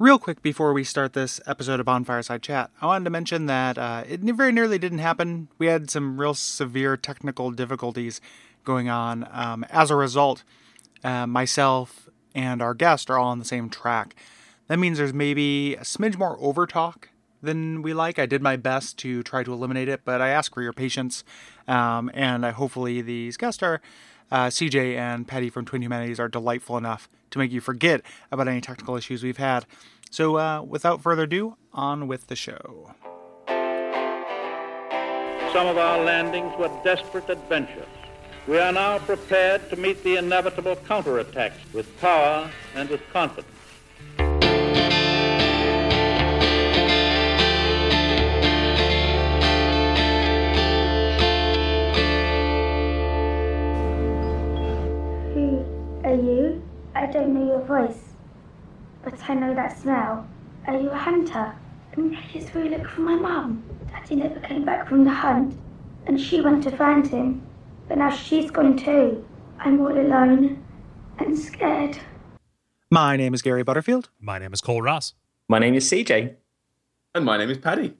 Real quick before we start this episode of Bonfireside Chat, I wanted to mention that uh, it very nearly didn't happen. We had some real severe technical difficulties going on. Um, as a result, uh, myself and our guest are all on the same track. That means there's maybe a smidge more overtalk than we like. I did my best to try to eliminate it, but I ask for your patience. Um, and I, hopefully, these guests are, uh, CJ and Paddy from Twin Humanities, are delightful enough to make you forget about any technical issues we've had. So, uh, without further ado, on with the show. Some of our landings were desperate adventures. We are now prepared to meet the inevitable counterattacks with power and with confidence. I don't know your voice, but I know that smell. Are you a hunter? And it's we look for my mum. Daddy never came back from the hunt, and she went to find him. But now she's gone too. I'm all alone and scared. My name is Gary Butterfield, My name is Kole Ross. My name is CJ. And my name is Paddy.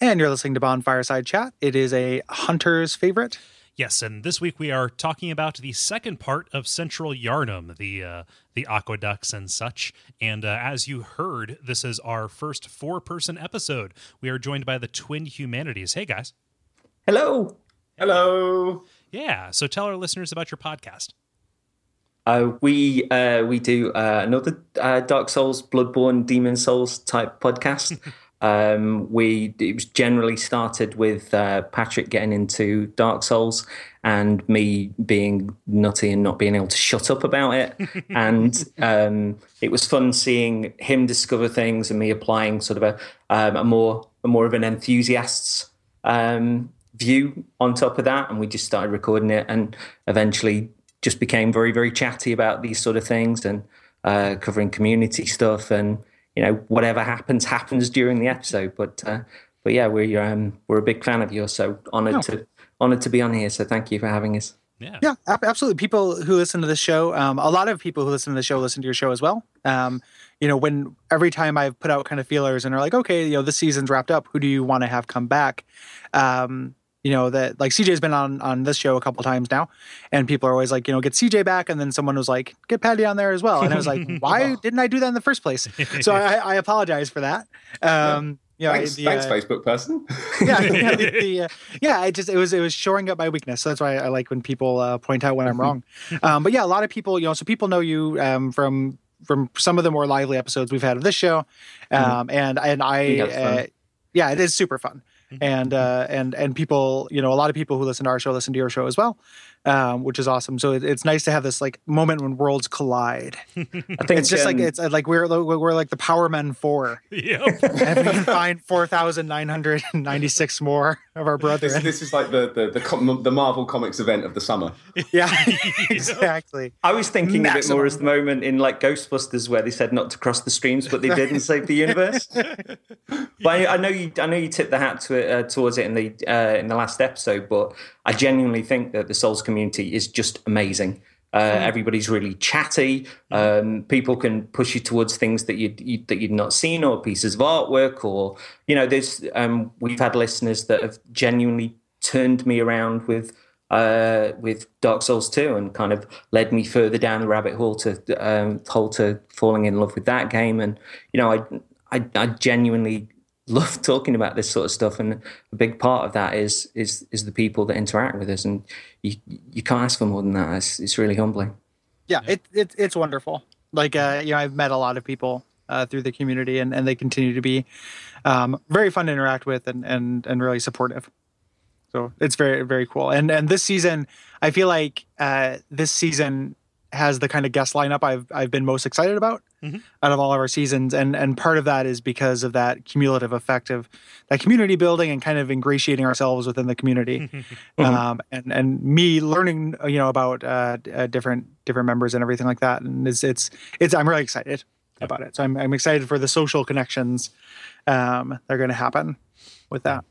and you're listening to Bonfireside Chat. It is a hunter's favorite. Yes, and this week we are talking about the second part of Central Yharnam, the uh, the aqueducts and such. And uh, as you heard, this is our first four person episode. We are joined by the Twin Humanities. Hey guys, Hello. Hello. yeah. So tell our listeners about your podcast. Uh, we uh, we do uh, another uh, Dark Souls, Bloodborne, Demon Souls type podcast. um, we it was generally started with uh, Patrick getting into Dark Souls and me being nutty and not being able to shut up about it. and um, it was fun seeing him discover things and me applying sort of a, um, a more a more of an enthusiast's um, view on top of that. And we just started recording it and eventually just became very, very chatty about these sort of things and uh, covering community stuff. And, you know, whatever happens, happens during the episode. But, uh, but yeah, we're, um, we're a big fan of yours. So honored Oh. to, honored to be on here. So thank you for having us. Yeah. Yeah, absolutely. People who listen to this show, um, a lot of people who listen to the show listen to your show as well. Um, you know, when every time I've put out kind of feelers and are like, okay, you know, this season's wrapped up. Who do you want to have come back? Um, you know that like CJ's been on on this show a couple times now, and people are always like, you know, get CJ back, and then someone was like, get Paddy on there as well, and I was like, why didn't I do that in the first place? So I, I apologize for that. Um, you know, thanks, the, thanks uh, Facebook person. yeah, yeah, the, the, uh, yeah. I just it was it was shoring up my weakness. So that's why I like when people uh, point out when I'm wrong. Um, but yeah, a lot of people, you know, so people know you um, from from some of the more lively episodes we've had of this show, um, and and I, think that's fun. uh, yeah, it is super fun. And uh, and and people, you know, a lot of people who listen to our show listen to your show as well, um, which is awesome. So it, it's nice to have this like moment when worlds collide. I think It's just like it's uh, like we're we're like the Power Men Four, Yep. and we can find four thousand nine hundred ninety six more of our This, this is like the the the, com- the Marvel Comics event of the summer. Yeah, exactly. I was thinking of it more as the moment in like Ghostbusters where they said not to cross the streams, but they did and saved the universe. but I, I know you, I know you tipped the hat to it, uh, towards it in the uh, in the last episode, but I genuinely think that the Souls community is just amazing. Uh, Everybody's really chatty. Um, people can push you towards things that you'd, you that you'd not seen, or pieces of artwork, or you know, there's um, we've had listeners that have genuinely turned me around with uh, with Dark Souls 2 and kind of led me further down the rabbit hole to um, hole to falling in love with that game. And you know, I, I I genuinely love talking about this sort of stuff, and a big part of that is is is the people that interact with us, and you you can't ask for more than that. It's, it's really humbling. Yeah, it, it it's wonderful. Like uh, you know, I've met a lot of people uh, through the community, and, and they continue to be um, very fun to interact with and, and and really supportive. So it's very very cool. And and this season, I feel like uh, this season has the kind of guest lineup I've I've been most excited about Mhm. out of all of our seasons, and and part of that is because of that cumulative effect of that community building and kind of ingratiating ourselves within the community, um, and and me learning you know about uh, uh, different different members and everything like that, and it's it's it's I'm really excited about it. So I'm I'm excited for the social connections um, that are going to happen with that.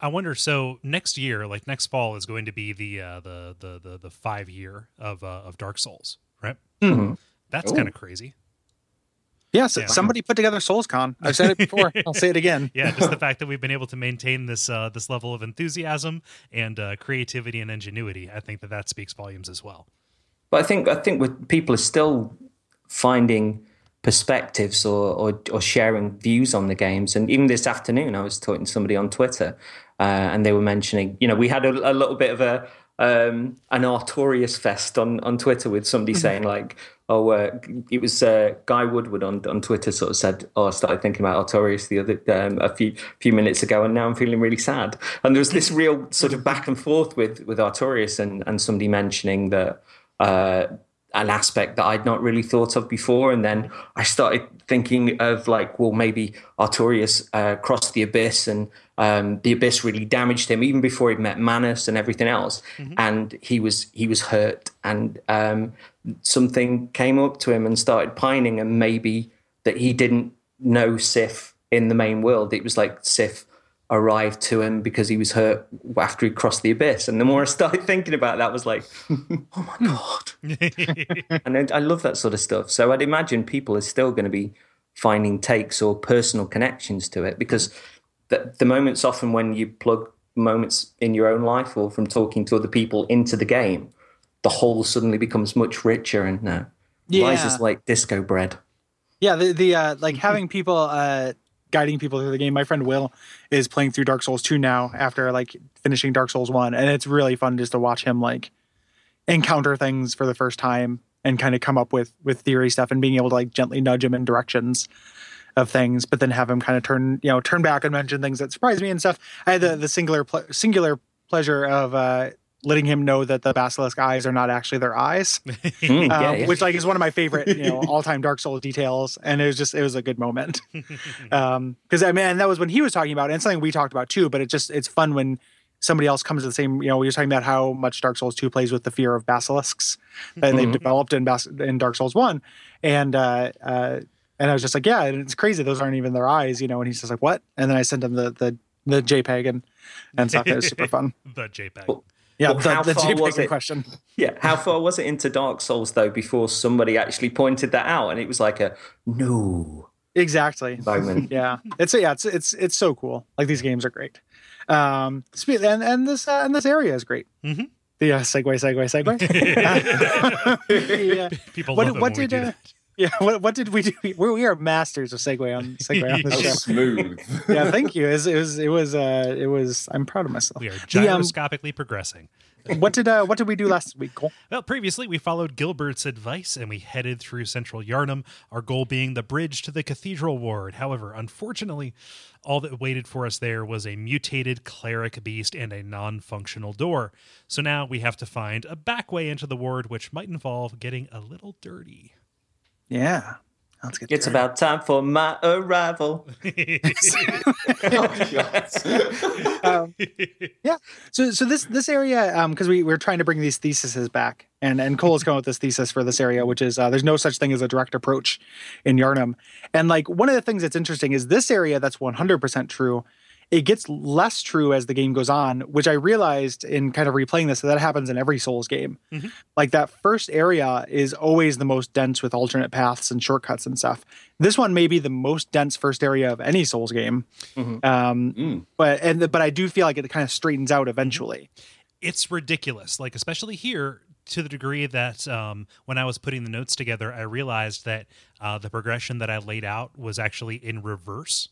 I wonder. So next year, like next fall, is going to be the uh, the the the the five year of uh, of Dark Souls, right? Mhm. That's kind of crazy. Yes, Yeah. somebody put together SoulsCon. I've said it before. I'll say it again. yeah, just the fact that we've been able to maintain this uh, this level of enthusiasm and uh, creativity and ingenuity, I think that that speaks volumes as well. But I think I think with people are still finding perspectives or, or or sharing views on the games. And even this afternoon, I was talking to somebody on Twitter, uh, and they were mentioning, you know, we had a, a little bit of a um, an Artorias fest on on Twitter with somebody saying like, oh, uh, it was uh, Guy Woodward on on Twitter sort of said, oh, I started thinking about Artorias the other um, a few few minutes ago, and now I'm feeling really sad. And there was this real sort of back and forth with with Artorias and and somebody mentioning that. Uh, an aspect that I'd not really thought of before. And then I started thinking of like, well, maybe Artorias uh, crossed the abyss and um, the abyss really damaged him even before he met Manus and everything else. And he was he was hurt and um, something came up to him and started pining and maybe that he didn't know Sif in the main world. It was like Sif arrived to him because he was hurt after he crossed the abyss. And the more I started thinking about that, I was like, oh my God. and I, I love that sort of stuff. So I'd imagine people are still going to be finding takes or personal connections to it because the, the moments often when you plug moments in your own life or from talking to other people into the game, the whole suddenly becomes much richer and uh, Yeah. rises like disco bread. Yeah, the the uh, like having people uh, guiding people through the game. My friend Will is playing through Dark Souls two now after like finishing Dark Souls one, and it's really fun just to watch him like encounter things for the first time and kind of come up with with theory stuff and being able to like gently nudge him in directions of things, but then have him kind of turn you know turn back and mention things that surprised me and stuff. I had the the singular ple- singular pleasure of uh, letting him know that the basilisk eyes are not actually their eyes Mm, um, yeah, yeah. which like is one of my favorite you know all-time dark souls details and it was just it was a good moment um because i mean and that was when he was talking about it and something we talked about too but it just it's fun when somebody else comes to the same you know we were talking about how much dark souls 2 plays with the fear of basilisks that they've developed in Bas- in dark souls 1 and uh uh and i was just like yeah and it's crazy those aren't even their eyes you know and he's just like what? And then i sent him the the the jpeg and and stuff. It was super fun. The JPEG. Well, yeah Well, how the, the far was jpeg in it? question. Yeah. How far was it into Dark Souls though before somebody actually pointed that out? And it was like a no. Exactly. Moment? yeah. It's yeah it's it's it's so cool. Like these games are great. Um and and this uh, and this area is great. Mhm. the uh, segue segue segue. Yeah. People What- love it what when we did, do uh, that. Yeah what, what did we do we, we are masters of segue on segue on this show smooth. yeah thank you it was it was it was uh it was i'm proud of myself We are The, um, gyroscopically progressing. what did uh what did we do last week Kole Well, previously we followed Gilbert's advice and we headed through central Yharnam, our goal being the bridge to the cathedral ward. However, unfortunately, all that waited for us there was a mutated cleric beast and a non functional door. So now we have to find a back way into the ward, which might involve getting a little dirty. Yeah let's get It's to about time for my arrival. Oh, um, yeah. So so this this area, um, because we we're trying to bring these theses back, and and Kole's come up with this thesis for this area, which is uh, there's no such thing as a direct approach in Yharnam, and like one of the things that's interesting is this area that's 100% true. It gets less true as the game goes on, which I realized in kind of replaying this that, that happens in every Souls game. Mhm. Like that first area is always the most dense with alternate paths and shortcuts and stuff. This one may be the most dense first area of any Souls game. Um, Mm. but and but I do feel like it kind of straightens out eventually. it's ridiculous like especially here to the degree that um, when i was putting the notes together i realized that uh, the progression that i laid out was actually in reverse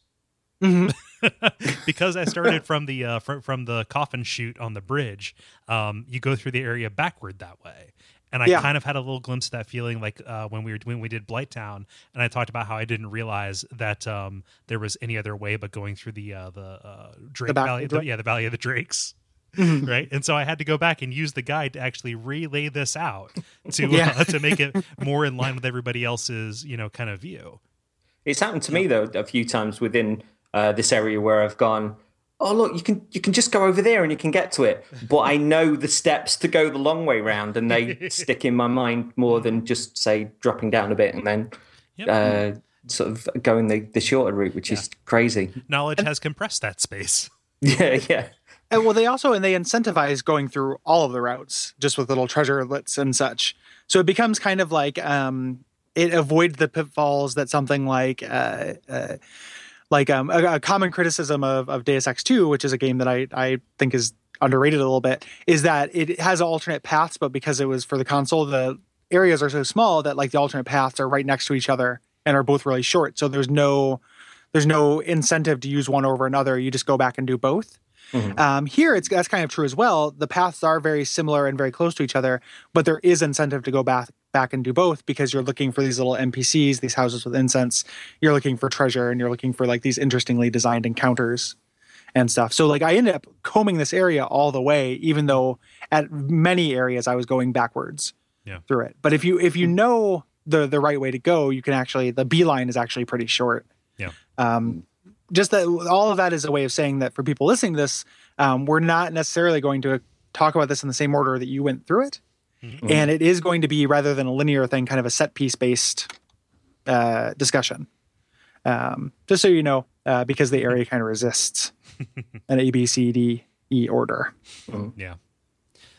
because i started from the uh, from, from the coffin chute on the bridge um, you go through the area backward that way and I Yeah. kind of had a little glimpse of that feeling, like uh, when we were when we did Blighttown, and I talked about how I didn't realize that um, there was any other way but going through the uh, the uh, Drake back Valley, the, yeah, the Valley of the Drakes Mm-hmm. right? And so I had to go back and use the guide to actually relay this out to Yeah. uh, to make it more in line with everybody else's you know kind of view. It's happened to me though a few times within uh, this area where I've gone. Oh look, you can you can just go over there and you can get to it. But I know the steps to go the long way round, and they stick in my mind more than just say dropping down a bit and then Yep. uh, sort of going the, the shorter route, which is crazy. Knowledge has compressed that space. Yeah, yeah. And well, they also and they incentivize going through all of the routes just with little treasure lists and such. So it becomes kind of like um it avoids the pitfalls that something like uh, uh, like um, a, a common criticism of, of Deus Ex 2, which is a game that I, I think is underrated a little bit, is that it has alternate paths, but because it was for the console, the areas are so small that like the alternate paths are right next to each other and are both really short. So there's no there's no incentive to use one over another. You just go back and do both. Mhm. Um, here, it's that's kind of true as well. The paths are very similar and very close to each other, but there is incentive to go back back and do both because you're looking for these little NPCs, these houses with incense. You're looking for treasure, and you're looking for like these interestingly designed encounters and stuff. So like I ended up combing this area all the way, even though at many areas I was going backwards Yeah. through it. But if you if you know the the right way to go, you can actually the beeline is actually pretty short. Yeah. Um, just that all of that is a way of saying that for people listening to this, um, we're not necessarily going to talk about this in the same order that you went through it, Mhm. and it is going to be rather than a linear thing, kind of a set piece based uh, discussion. Um, just so you know, uh, because the area kind of resists an A B C D E order. Yeah.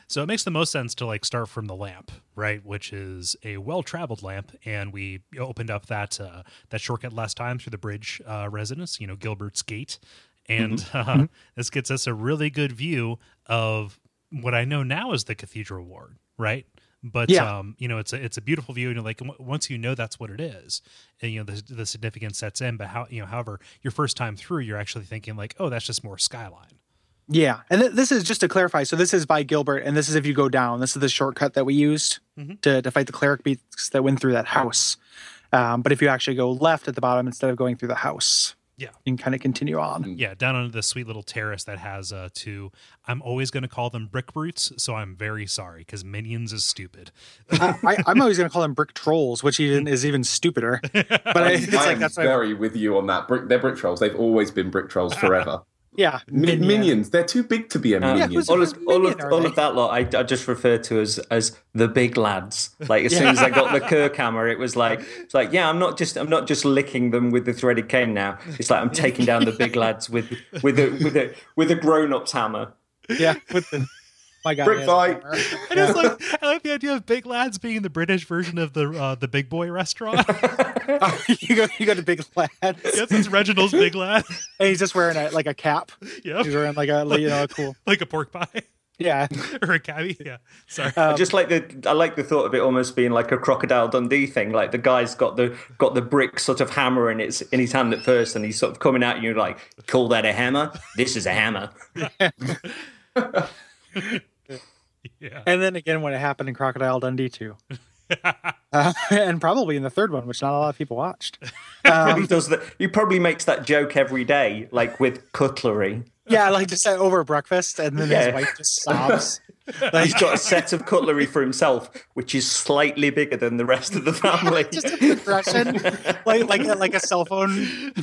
So it makes the most sense to like start from the lamp, right? Which is a well-traveled lamp, and we opened up that uh, that shortcut last time through the bridge uh, residence, you know, Gilbert's Gate, and uh, this gets us a really good view of what I know now is the Cathedral Ward, right? But Yeah. um, you know, it's a it's a beautiful view, and like w- once you know that's what it is, and you know the the significance sets in. But how you know, however, your first time through, you're actually thinking like, oh, that's just more skyline. Yeah, and th- this is just to clarify. So this is by Gilbert, and this is if you go down. This is the shortcut that we used Mhm. to, to fight the cleric beasts that went through that house. Um, but if you actually go left at the bottom instead of going through the house, Yeah. and kind of continue on. Yeah, down on the sweet little terrace that has uh two. I'm always going to call them brick brutes, so I'm very sorry because minions is stupid. I, I, I'm always going to call them brick trolls, which even is even stupider. But I, it's I like am that's what I- very with you on that. Brick, they're brick trolls. They've always been brick trolls forever. Yeah, Min- minion. minions. They're too big to be a minion. who's- all, of, all, of, all of that lot, I, I just refer to as as the big lads. Like as soon as I got the Kirkhammer, it was like it's like yeah, I'm not just I'm not just licking them with the threaded cane now. It's like I'm taking down the big lads with with a with a with a grown up's hammer. Yeah, with the my God, Brick fight. I just like I like the idea of big lads being the British version of the uh, the Big Boy restaurant. Oh, you go, you go to big lad, yes, it's Reginald's Big Lad. and he's just wearing a, like a cap. Yep, He's wearing like a you know a cool like a pork pie yeah. or a cabbie. Yeah, sorry. I Um, just like the I like the thought of it almost being like a crocodile Dundee thing. Like the guy's got the got the brick sort of hammer in its in his hand at first, and he's sort of coming at you like, "Call that a hammer? This is a hammer." yeah, And then again, when it happened in Crocodile Dundee too, uh, and probably in the third one, which not a lot of people watched. Probably Um, does that. He probably makes that joke every day, like with cutlery. yeah, like just uh, over breakfast, and then Yeah. his wife just sobs. He's got a set of cutlery for himself, which is slightly bigger than the rest of the family. just a progression, like like like a cell phone,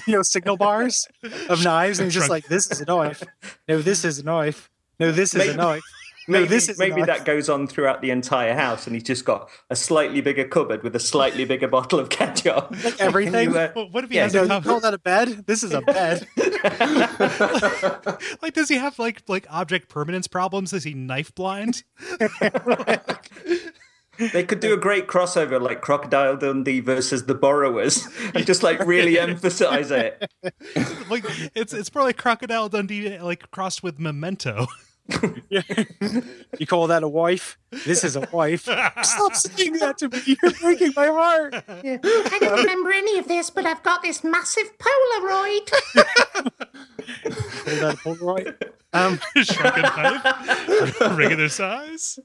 you know, signal bars of knives, and he's just like, "This is a knife. No, this is a knife. No, this is Maybe- a knife. No, maybe this is maybe knife." that goes on throughout the entire house, and he's just got a slightly bigger cupboard with a slightly bigger bottle of ketchup. Like everything? You, uh, Well, what if he Yeah, has No, a you cup? call that a bed? This is a bed. like, does he have like like object permanence problems? Is he knife blind? They could do a great crossover like Crocodile Dundee versus the Borrowers and just like really emphasize it. like it's it's more like Crocodile Dundee like crossed with Memento. You call that a wife? This is a wife. Stop saying that to me. You're breaking my heart. I don't remember any of this, but I've got this massive Polaroid. Call that a Polaroid? Um, Shrunken knife, regular size.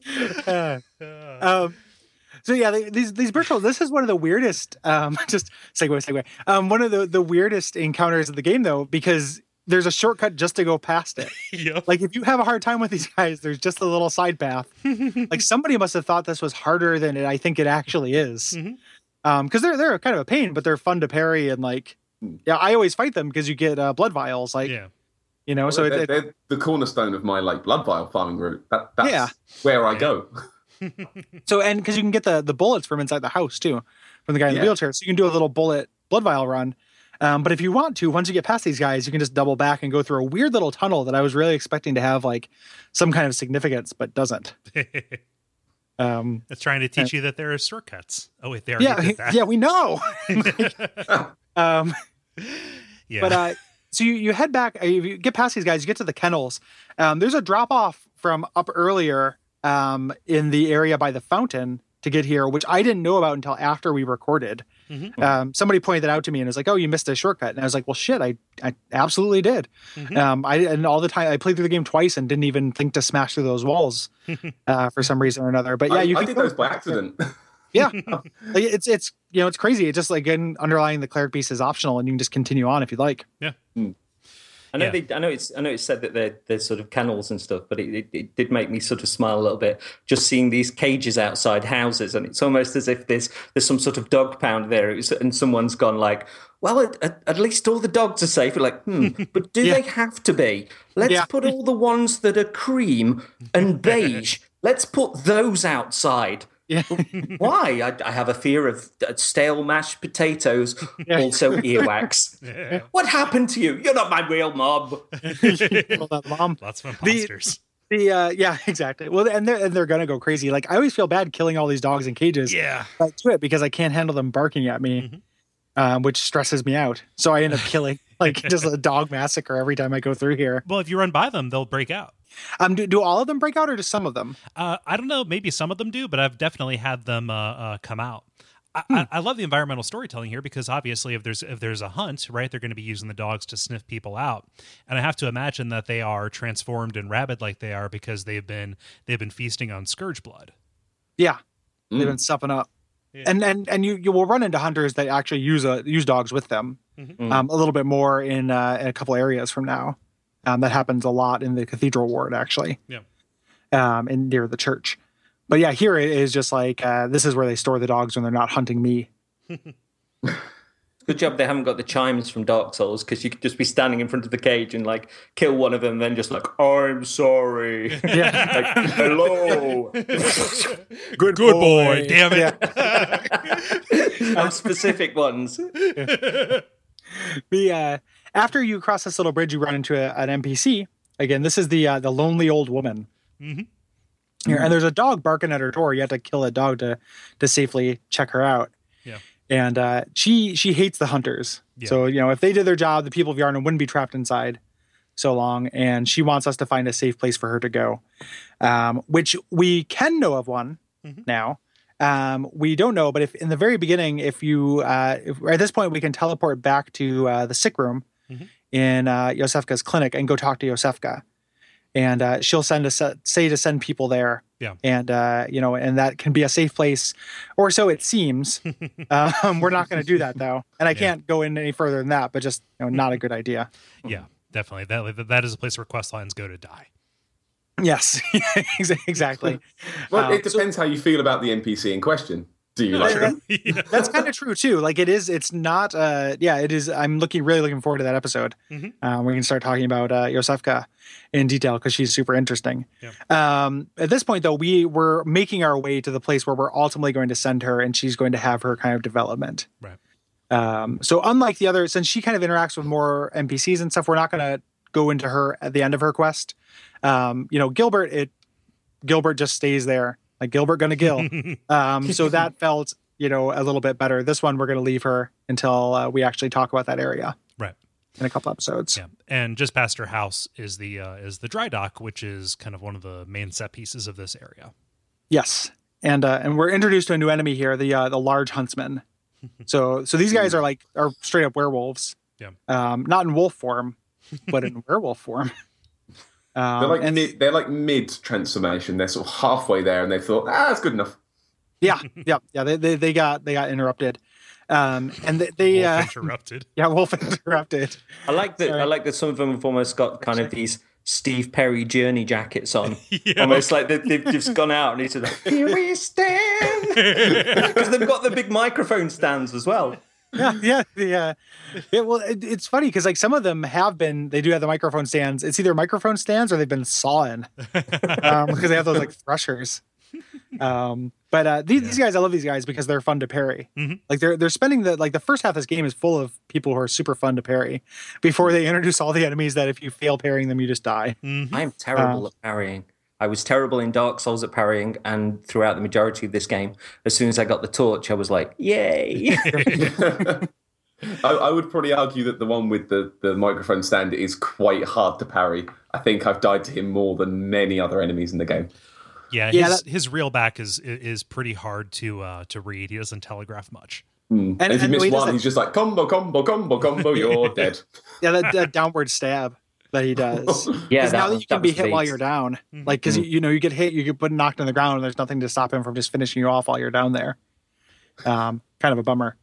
uh, um, so yeah, they- these these virtual. This is one of the weirdest. Um, just segue, segue. Um, one of the the weirdest encounters of the game though, because there's a shortcut just to go past it. Yep. Like if you have a hard time with these guys, there's just a little side path. like somebody must have thought this was harder than it, I think it actually is. Mhm. Um, because they're they're kind of a pain, but they're fun to parry and like. Yeah, I always fight them because you get uh, blood vials, like yeah. you know. so they're, it, it, they're the cornerstone of my like blood vial farming route. That, that's Yeah. where I go. So and because you can get the the bullets from inside the house too, from the guy in the wheelchair, so you can do a little bullet blood vial run. Um, but if you want to, once you get past these guys, you can just double back and go through a weird little tunnel that I was really expecting to have like some kind of significance, but doesn't. Um, It's trying to teach you that there are shortcuts. Oh wait, there. yeah, that. yeah, we know. um, yeah. But uh, so you, you head back, uh, if you get past these guys, you get to the kennels. Um, there's a drop off from up earlier um, in the area by the fountain to get here, which I didn't know about until after we recorded. Mhm. Um, somebody pointed that out to me and was like, "Oh, you missed a shortcut," and I was like, "Well, shit, I, I absolutely did." Mhm. Um, I and all the time I played through the game twice and didn't even think to smash through those walls uh, for some reason or another. But yeah, I, you I can did go- those by accident. yeah, like, it's it's you know it's crazy. It's just like again, underlying the cleric beast is optional, and you can just continue on if you'd like. I know Yeah. they, I know it's I know it's said that they're they're sort of kennels and stuff, but it, it, it did make me sort of smile a little bit just seeing these cages outside houses, and it's almost as if there's there's some sort of dog pound there, It's- and someone's gone like, well, at, at, least all the dogs are safe. Like, hmm, but do Yeah. they have to be? Let's Yeah. put all the ones that are cream and beige. let's put those outside. Yeah. Why? I, I have a fear of uh, stale mashed potatoes, also earwax. What happened to you? You're not my real mom. Well, that mom. Lots of The- imposters. The uh, yeah, exactly. Well, and they're and they're gonna go crazy. Like I always feel bad killing all these dogs in cages. yeah. But to it because I can't handle them barking at me, Mm-hmm. um, which stresses me out. So I end up killing like just a dog massacre every time I go through here. Well, if you run by them, they'll break out. Um, do, do all of them break out or just some of them? Uh, I don't know. Maybe some of them do, but I've definitely had them uh, uh, come out. I, Hmm. I, I love the environmental storytelling here because obviously, if there's if there's a hunt, right, they're going to be using the dogs to sniff people out, and I have to imagine that they are transformed and rabid like they are because they've been they've been feasting on scourge blood. Yeah, they've Mm. been supping up. Yeah. And and and you you will run into hunters that actually use a use dogs with them. Mhm. Um, a little bit more in, uh, in a couple areas from now. Um, that happens a lot in the cathedral ward actually. Yeah. Um, and near the church. But yeah, here it is just like uh, this is where they store the dogs when they're not hunting me. Good job they haven't got the chimes from Dark Souls because you could just be standing in front of the cage and like kill one of them, and then just like I'm sorry, Yeah. like hello. Good, Good boy, damn it! Have specific ones. the uh, after you cross this little bridge, you run into a, an NPC. Again, this is the uh, the lonely old woman. Mhm. Here, and there's a dog barking at her door. You have to kill a dog to to safely check her out. Yeah. And uh, she she hates the hunters. Yeah. So you know if they did their job, the people of Yharnam wouldn't be trapped inside so long. And she wants us to find a safe place for her to go, um, which we can know of one Mhm. now. Um, we don't know, but if in the very beginning, if you uh, if, at this point we can teleport back to uh, the sick room Mhm. in uh, Iosefka's clinic and go talk to Yosefka, and uh, she'll send us say to send people there. Yeah. and uh, you know, and that can be a safe place, or so it seems. um, we're not going to do that though, and I Yeah. can't go in any further than that. But just you know, not a good idea. yeah, definitely. That that is a place where quest lines go to die. Yes, exactly. Well, Um, it depends how you feel about the NPC in question. Do you like Yeah, them? That's kind of true too. Like it is, it's not. uh Yeah, it is. I'm looking really looking forward to that episode. Mhm. Um, we can start talking about uh, Iosefka in detail because she's super interesting. Yeah. Um, at this point, though, we were making our way to the place where we're ultimately going to send her, and she's going to have her kind of development. Right. Um, so unlike the other, since she kind of interacts with more NPCs and stuff, we're not going to go into her at the end of her quest. Um, you know, Gilbert, it Gilbert just stays there. Like Gilbert gonna kill. um, so that felt, you know, a little bit better. This one we're gonna leave her until uh, we actually talk about that area Right. in a couple episodes. Yeah, and just past her house is the uh, is the dry dock, which is kind of one of the main set pieces of this area. Yes, and uh, and we're introduced to a new enemy here, the uh, the large huntsman. so so these guys are like are straight up werewolves. Yeah. Um, not in wolf form, but in werewolf form. Um, They're like and mid, they're like mid transformation. They're sort of halfway there, and they thought, ah, that's good enough. yeah, yeah, yeah. They, they they got they got interrupted. Um, and they, they Wolf uh, interrupted. yeah, wolf interrupted. I like that. Sorry. I like that some of them have almost got kind of these Steve Perry journey jackets on, Yeah. almost like they, they've just gone out and it's like, here we stand because they've got the big microphone stands as well. yeah, yeah, yeah. It, well, it, it's funny because like some of them have been, they do have the microphone stands. It's either microphone stands or they've been sawing um, because they have those like threshers. Um, but uh, these, these guys, I love these guys because they're fun to parry. Mhm. Like they're they're spending the like the first half of this game is full of people who are super fun to parry before they introduce all the enemies that if you fail parrying them, you just die. Mhm. I am terrible at parrying. I was terrible in Dark Souls at parrying, and throughout the majority of this game, as soon as I got the torch, I was like, "Yay!" I, I would probably argue that the one with the, the microphone stand is quite hard to parry. I think I've died to him more than many other enemies in the game. Yeah, Yeah, his, that- his real back is is pretty hard to uh, to read. He doesn't telegraph much. And, And- if you and miss he one, he's just like combo, combo, combo, combo. You're dead. yeah, that, that downward stab that he does. yeah, Because now that was- you can be was hit while you're down, like because you, you know you get hit, you get put knocked on the ground, and there's nothing to stop him from just finishing you off while you're down there. Um, kind of a bummer.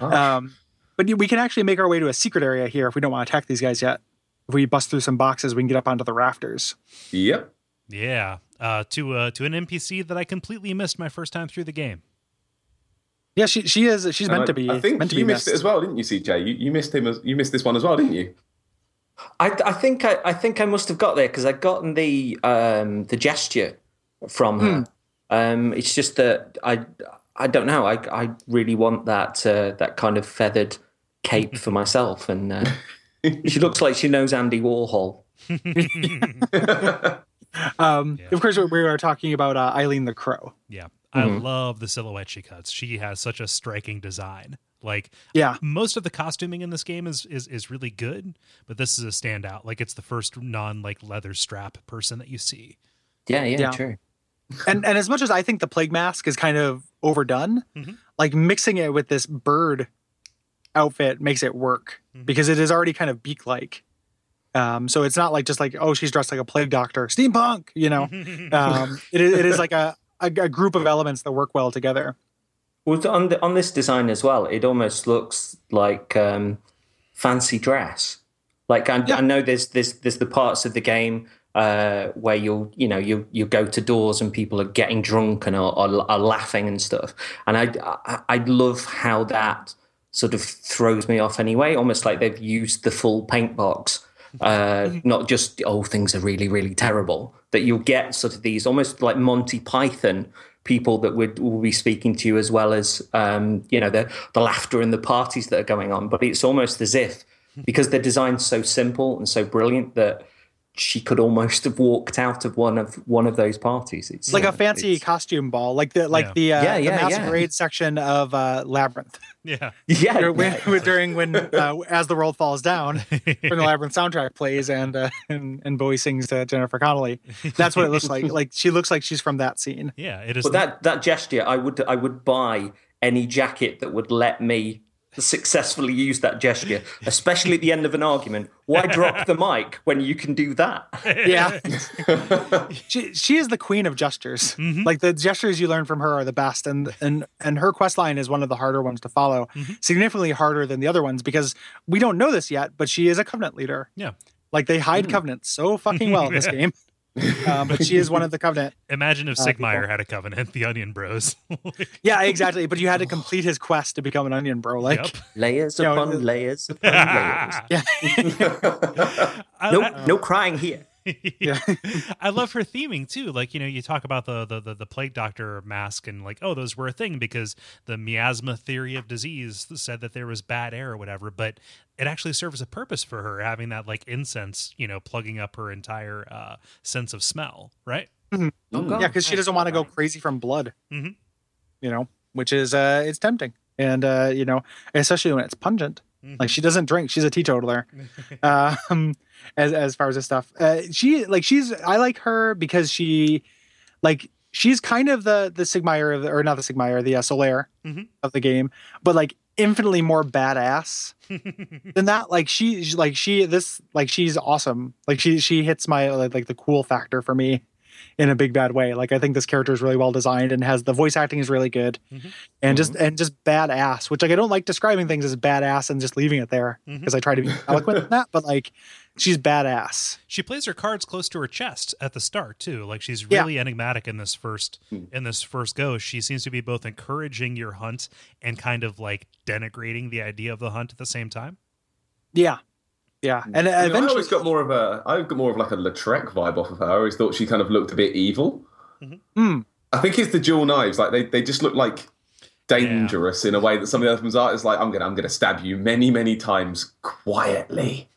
Um, but we can actually make our way to a secret area here if we don't want to attack these guys yet. If we bust through some boxes, we can get up onto the rafters. Yep. Yeah, uh, to uh, to an NPC that I completely missed my first time through the game. Yeah, she she is. She's And meant I, to be. I think meant to you be missed it as well, didn't you, CJ? You, you missed him. As, you missed this one as well, didn't you? I, I think I, I think I must have got there because I'd gotten the um, the gesture from her. Um, it's just that I I don't know. I I really want that uh, that kind of feathered cape for myself, and uh, she looks like she knows Andy Warhol. Um, Yeah. Of course, we were talking about uh, Eileen the Crow. Yeah, I love the silhouette she cuts. She has such a striking design. Like Yeah, most of the costuming in this game is is is really good, but this is a standout. Like it's the first non like leather strap person that you see. Yeah, yeah, Yeah. true. and and as much as I think the plague mask is kind of overdone, Mhm. like mixing it with this bird outfit makes it work Mhm. because it is already kind of beak like. Um, so it's not like just like oh she's dressed like a plague doctor, steampunk, you know. um, it is it is like a, a a group of elements that work well together. Well, on the, on this design as well, it almost looks like um, fancy dress. Like I, Yeah. I know there's there's there's the parts of the game uh, where you'll you know you you go to doors and people are getting drunk and are, are, are laughing and stuff, and I, I I love how that sort of throws me off anyway. Almost like they've used the full paint box. Uh, not just oh things are really really terrible that you'll get sort of these almost like Monty Python people that would will be speaking to you as well as um, you know the the laughter and the parties that are going on. But it's almost as if because they're designed so simple and so brilliant that she could almost have walked out of one of one of those parties. It's Like a fancy costume ball, like the like Yeah. the uh, Yeah, the masquerade yeah. section of uh, Labyrinth. yeah, yeah, Dur- when, during when uh, as the world falls down when the labyrinth soundtrack plays and uh, and, and bowie sings to jennifer connelly that's what it looks like like she looks like she's from that scene yeah. It is. But that that gesture, I would I would buy any jacket that would let me successfully use that gesture, especially at the end of an argument. Why drop the mic when you can do that? yeah. She she is the queen of gestures. Mm-hmm. Like the gestures you learn from her are the best and and and her quest line is one of the harder ones to follow mm-hmm. significantly harder than the other ones because we don't know this yet but she is a covenant leader. Yeah. like they hide hmm. covenants so fucking well in this game um, but she is one of the covenant Imagine if Uh, Siegmeyer people. had a covenant, the Onion Bros. Yeah, exactly. But you had to complete his quest to become an onion, bro. Like, Yep. Layers You know, upon the- layers upon layers. yeah, I- No, I- no crying here. Yeah, I love her theming too. Like you know, you talk about the, the the the plague doctor mask and like, oh, those were a thing because the miasma theory of disease said that there was bad air or whatever. But it actually serves a purpose for her having that like incense, you know, plugging up her entire uh, sense of smell, right? Oh, God. yeah, because she doesn't want to go crazy from blood. Mhm. You know, which is uh, it's tempting, and uh, you know, especially when it's pungent. Mm-hmm. Like she doesn't drink; she's a teetotaler. um, as as far as this stuff, uh, she like she's I like her because she like she's kind of the the Siegmeyer of the, or not the Siegmeyer, the uh, Solaire Mhm. of the game, but like infinitely more badass than that. Like she like she this like she's awesome. Like she she hits my like, like the cool factor for me in a big bad way. Like I think this character is really well designed and has the voice acting is really good, Mhm. and just and just badass. Which like I don't like describing things as badass and just leaving it there because I try to be eloquent in that. But like she's badass. She plays her cards close to her chest at the start too. Like she's Yeah. really enigmatic in this first in this first go. She seems to be both encouraging your hunt and kind of like denigrating the idea of the hunt at the same time. Yeah, yeah. And I, mean, I eventually, always got more of a I've got more of like a Lautrec vibe off of her. I always thought she kind of looked a bit evil. Hmm. I think it's the dual knives. Like they, they just look like dangerous in a way that some of the other ones are. It's like I'm gonna I'm gonna stab you many many times quietly.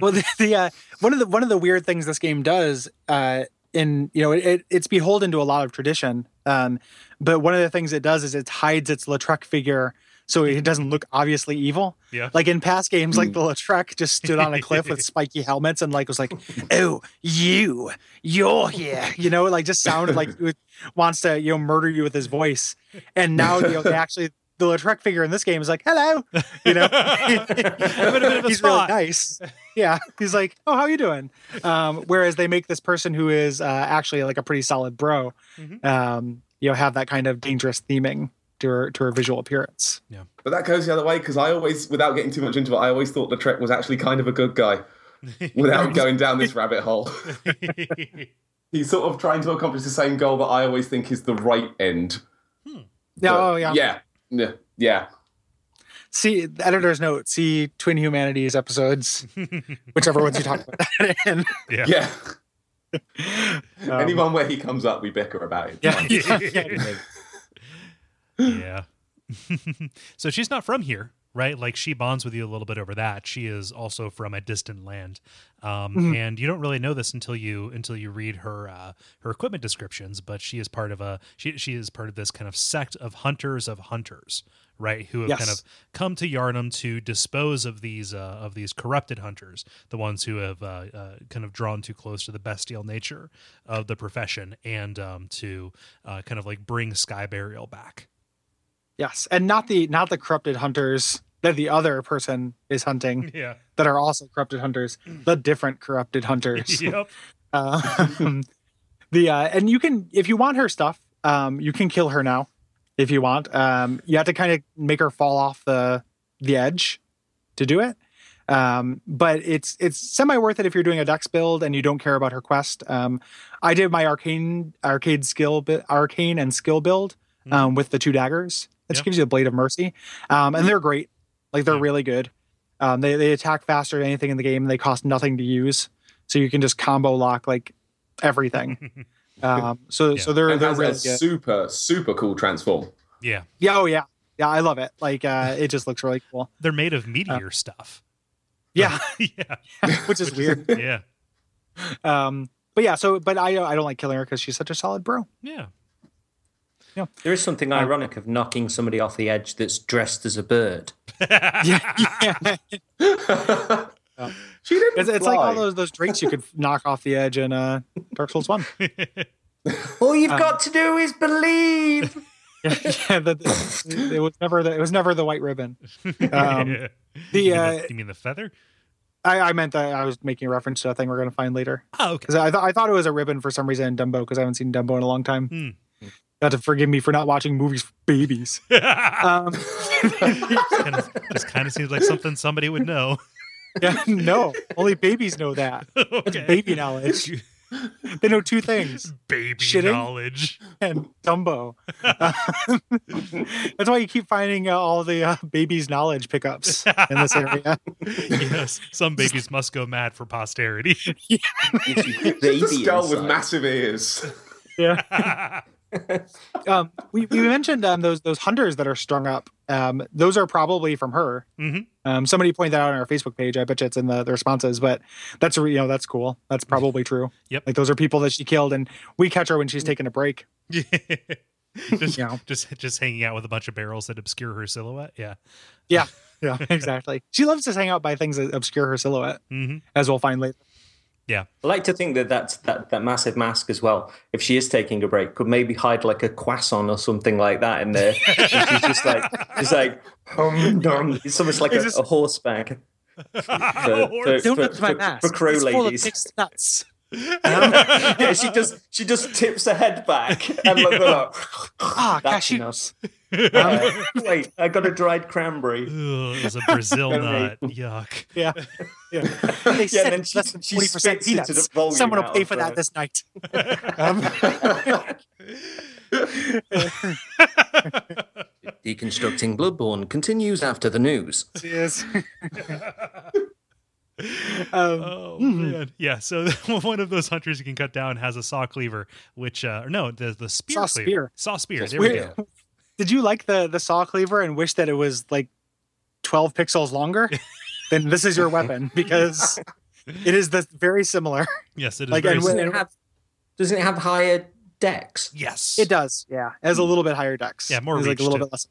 well, the, the uh, one of the one of the weird things this game does uh, in you know it, it, it's beholden to a lot of tradition. Um, but one of the things it does is it hides its Lautrec figure so it doesn't look obviously evil. Yeah. Like in past games, like the Lautrec just stood on a cliff with spiky helmets and like was like, "Oh, you, you're here," you know, like just sounded like it wants to you know murder you with his voice. And now you know they actually the Lautrec figure in this game is like, "Hello," you know, I'm a bit of a he's really nice. Yeah, he's like, "Oh, how you doing?" Um, whereas they make this person who is uh, actually like a pretty solid bro, Mhm. um, you know, have that kind of dangerous theming to her to her visual appearance. Yeah, But that goes the other way because I always, without getting too much into it, I always thought Lautrec was actually kind of a good guy. Without going down this rabbit hole, he's sort of trying to accomplish the same goal that I always think is the right end. Yeah, But oh yeah. yeah, yeah, yeah. See, the editor's note. See Twin Humanities episodes, whichever ones you talk about that in. yeah. yeah. Um, Anyone where he comes up, we bicker about it. Yeah, yeah, so she's not from here, right? Like she bonds with you a little bit over that. She is also from a distant land, um, Mhm. and you don't really know this until you until you read her uh, her equipment descriptions. But she is part of a she she is part of this kind of sect of hunters of hunters, right? Who have kind of come to Yharnam to dispose of these uh, of these corrupted hunters, the ones who have uh, uh, kind of drawn too close to the bestial nature of the profession, and um, to uh, kind of like bring Sky Burial back. Yes, and not the not the corrupted hunters that the other person is hunting Yeah. that are also corrupted hunters. The different corrupted hunters. yep. Um, the uh, and you can if you want her stuff, um, you can kill her now if you want. Um, you have to kind of make her fall off the the edge to do it. Um, but it's it's semi worth it if you're doing a dex build and you don't care about her quest. Um, I did my arcane arcade skill bi- arcane and skill build um, with the two daggers. It just Yeah. gives you a blade of mercy, um, and they're great. Like they're Yeah. really good. Um, they they attack faster than anything in the game. They cost nothing to use, so you can just combo lock like everything. um, so Yeah. so they're And they're has really a good. super, super cool transform. Yeah. Yeah, oh yeah, yeah. I love it. Like uh, it just looks really cool. They're made of meteor stuff. Yeah, yeah. which is weird. Yeah. Um, but yeah, so but I I don't like killing her because she's such a solid bro. Yeah. There is something ironic of knocking somebody off the edge that's dressed as a bird. yeah, yeah. She didn't It's, it's like all those those drakes you could knock off the edge in uh, Dark Souls One. All you've Um, got to do is believe. yeah, yeah the, the- it was never the it was never the white ribbon. Um, Yeah. the, you, mean uh, the, you mean the feather? I, I meant that I was making a reference to a thing we're going to find later Oh, okay. because I thought I thought it was a ribbon for some reason in Dumbo because I haven't seen Dumbo in a long time. Hmm. You to forgive me for not watching movies for babies. Um, kind of, just kind of seems like something somebody would know. yeah, no, only babies know that. It's okay. baby knowledge. They know two things: Baby Shitting? knowledge. and Dumbo. That's why you keep finding uh, all the uh, babies' knowledge pickups in this area. yes. Some babies must go mad for posterity. Just a skull with massive ears. Yeah. Um, we, we mentioned um, those those hunters that are strung up. Um, those are probably from her. Mhm. Um, somebody pointed that out on our Facebook page. I bet you it's in the, the responses, but that's you know that's cool. That's probably true. Yep. Like those are people that she killed, and we catch her when she's taking a break. just, Yeah. just just hanging out with a bunch of barrels that obscure her silhouette. Yeah. Yeah, yeah, exactly. She loves to hang out by things that obscure her silhouette, hmm as we'll find later. I like to think that that's, that that massive mask as well. If she is taking a break, could maybe hide like a croissant or something like that in there. She's just like, she's like, hum, dum. It's almost like a, this- a horse bag. For, for, Don't for- touch my for- mask. for crow it's full of ladies. Pig's nuts. yeah, she just she just tips her head back and look like, Ah, That's cashews. Uh, wait, I got a dried cranberry. Ugh, it was a Brazil nut. Yuck. Yeah, yeah. They Yeah, said then it's she- less than she twenty percent spits into the peanuts. Someone will pay for her. that this night. Um, Deconstructing Bloodborne continues after the news. Cheers. um, Oh Mhm. man, yeah. So one of those hunters you can cut down has a saw cleaver, which uh, or no, the the spear Saw cleaver. spear. Saw spear. There we go. Did you like the the saw cleaver and wish that it was like twelve pixels longer? then this is your weapon because it is the very similar. Yes, it is. Like, very and when- Doesn't it have, doesn't it have higher dex? Yes, It does, yeah. It has a little bit higher dex. Yeah, more It's like reach a little too. bit less.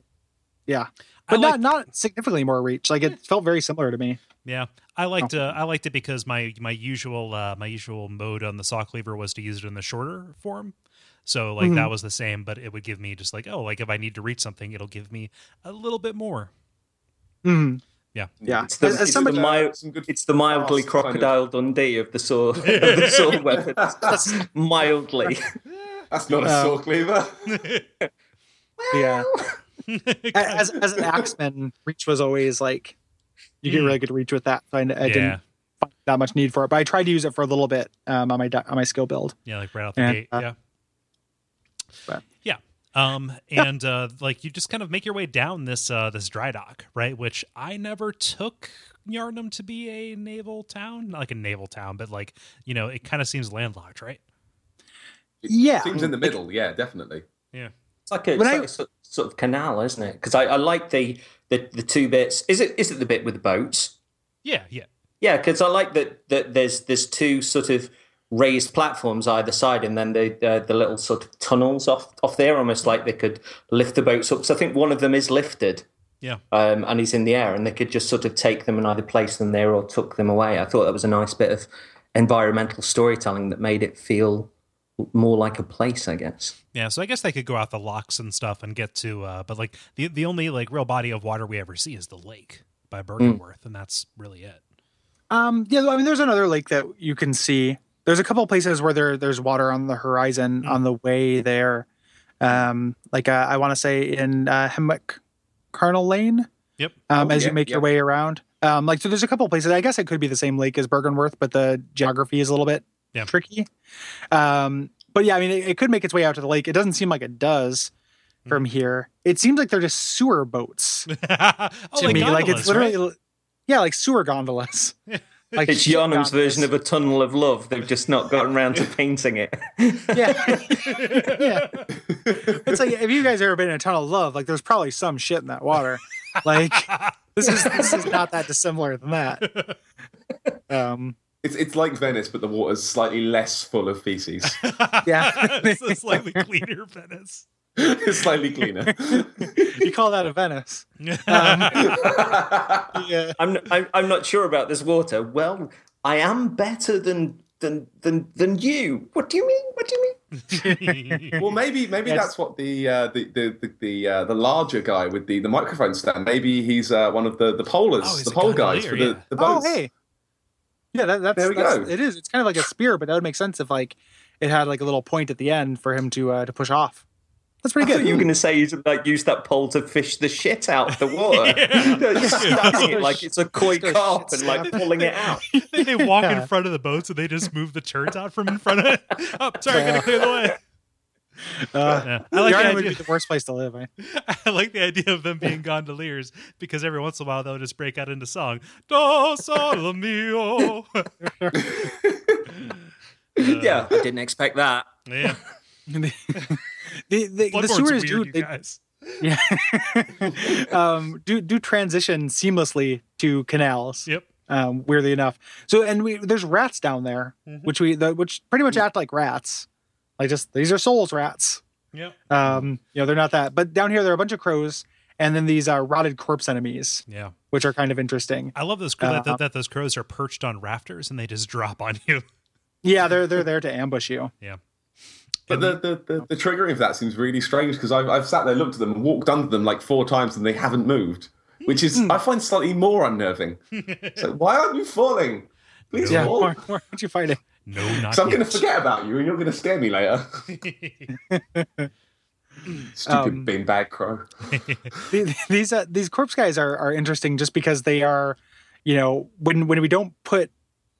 Yeah, I but like- not not significantly more reach. Like it felt very similar to me. Yeah, I liked uh, I liked it because my my usual uh, my usual mode on the saw cleaver was to use it in the shorter form. So like that was the same, but it would give me just like oh like if I need to reach something, it'll give me a little bit more. Mhm. Yeah. Yeah, It's the, As- as it's, somebody- the, mild, Some good it's the mildly fast kind of- crocodile Dundee of the sword, of the sword weapons. mildly. That's not a Um, saw cleaver. yeah. as as an axeman, reach was always like you get Mm. really good reach with that. So I, I yeah, didn't find that much need for it, but I tried to use it for a little bit um, on my on my skill build. yeah, like right out the And, gate. uh, yeah, but- yeah. Um, and uh, like you just kind of make your way down this uh, this dry dock, right? Which I never took Yharnam to be a naval town, not like a naval town, but like you know, it kind of seems landlocked, right? Yeah, Seems in the middle. Yeah, definitely. Yeah. It's like a, it's I- like a sort, sort of canal, isn't it? Because I, I like the, the the two bits. Is it is it the bit with the boats? Yeah, yeah. Yeah, because I like that that there's there's two sort of raised platforms either side, and then the uh, the little sort of tunnels off off there, almost like they could lift the boats up. So I think one of them is lifted, Yeah. um, and he's in the air, and they could just sort of take them and either place them there or tuck them away. I thought that was a nice bit of environmental storytelling that made it feel more like a place, I guess. Yeah, so I guess they could go out the locks and stuff and get to uh but like the the only like real body of water we ever see is the lake by Byrgenwerth and that's really it. Um, yeah, I mean, there's another lake that you can see. There's a couple of places where there there's water on the horizon Mm. on the way there. Um, like uh, I want to say in uh, Hemwick Charnel Lane. Yep. Um, Oh, as yeah, you make your way around. Um, like so, there's a couple of places. I guess it could be the same lake as Byrgenwerth, but the geography is a little bit Yeah. tricky. Um, but yeah, I mean, it, it could make its way out to the lake. It doesn't seem like it does Mm. from here. It seems like they're just sewer boats oh, to me. Like it's gondolas, literally, right? yeah, like sewer gondolas. like It's ship version of a tunnel of love. They've just not gotten around to painting it. yeah. yeah. It's like if you guys ever been in a tunnel of love, like there's probably some shit in that water. Like this is this is not that dissimilar than that. Um It's it's like Venice, but the water's slightly less full of feces. yeah. it's a slightly cleaner Venice. it's slightly cleaner. you call that a Venice. Um, yeah. I'm, I'm I'm not sure about this water. Well, I am better than than than than you. What do you mean? What do you mean? well, maybe maybe Yes. that's what the uh, the the the the, uh, the larger guy with the, the microphone stand. Maybe he's uh, one of the the polars, Oh, the pole guys gondolier, for the, yeah. the Oh boats. hey. Yeah, that, that's, There we that's go. it is. It's kind of like a spear, but that would make sense if like it had like a little point at the end for him to uh, to push off. That's pretty thought good. you were going to say you'd like use that pole to fish the shit out of the water, Just it like it's a koi carp and like pulling it out. they, they walk Yeah. in front of the boats and they just move the turrets out from in front of it. Oh, sorry, gotta clear the way. Uh, Yeah. I like the Yharnam would be the worst place to live. Eh? I like the idea of them being gondoliers because every once in a while they'll just break out into song. Do solo mio. yeah, I didn't expect that. Yeah. the the, the, the sewers weird, do they, guys. yeah um do do transition seamlessly to canals Yep. um weirdly enough so and we there's rats down there Mhm. which we the, which pretty much act like rats like just these are souls rats Yeah. um you know they're not that but down here there are a bunch of crows and then these uh, rotted corpse enemies Yeah. which are kind of interesting I love those that, Uh, that, that those crows are perched on rafters and they just drop on you. yeah they're they're there to ambush you Yeah. But the, the, the, the triggering of that seems really strange because I've, I've sat there, looked at them, and walked under them like four times, and they haven't moved, which is Hmm. I find slightly more unnerving. so why aren't you falling? Please yeah fall. why, why aren't you fighting No, not Because I'm going to forget about you, and you're going to scare me later. Stupid Um, beanbag crow. These uh, these corpse guys are are interesting just because they are, you know, when when we don't put,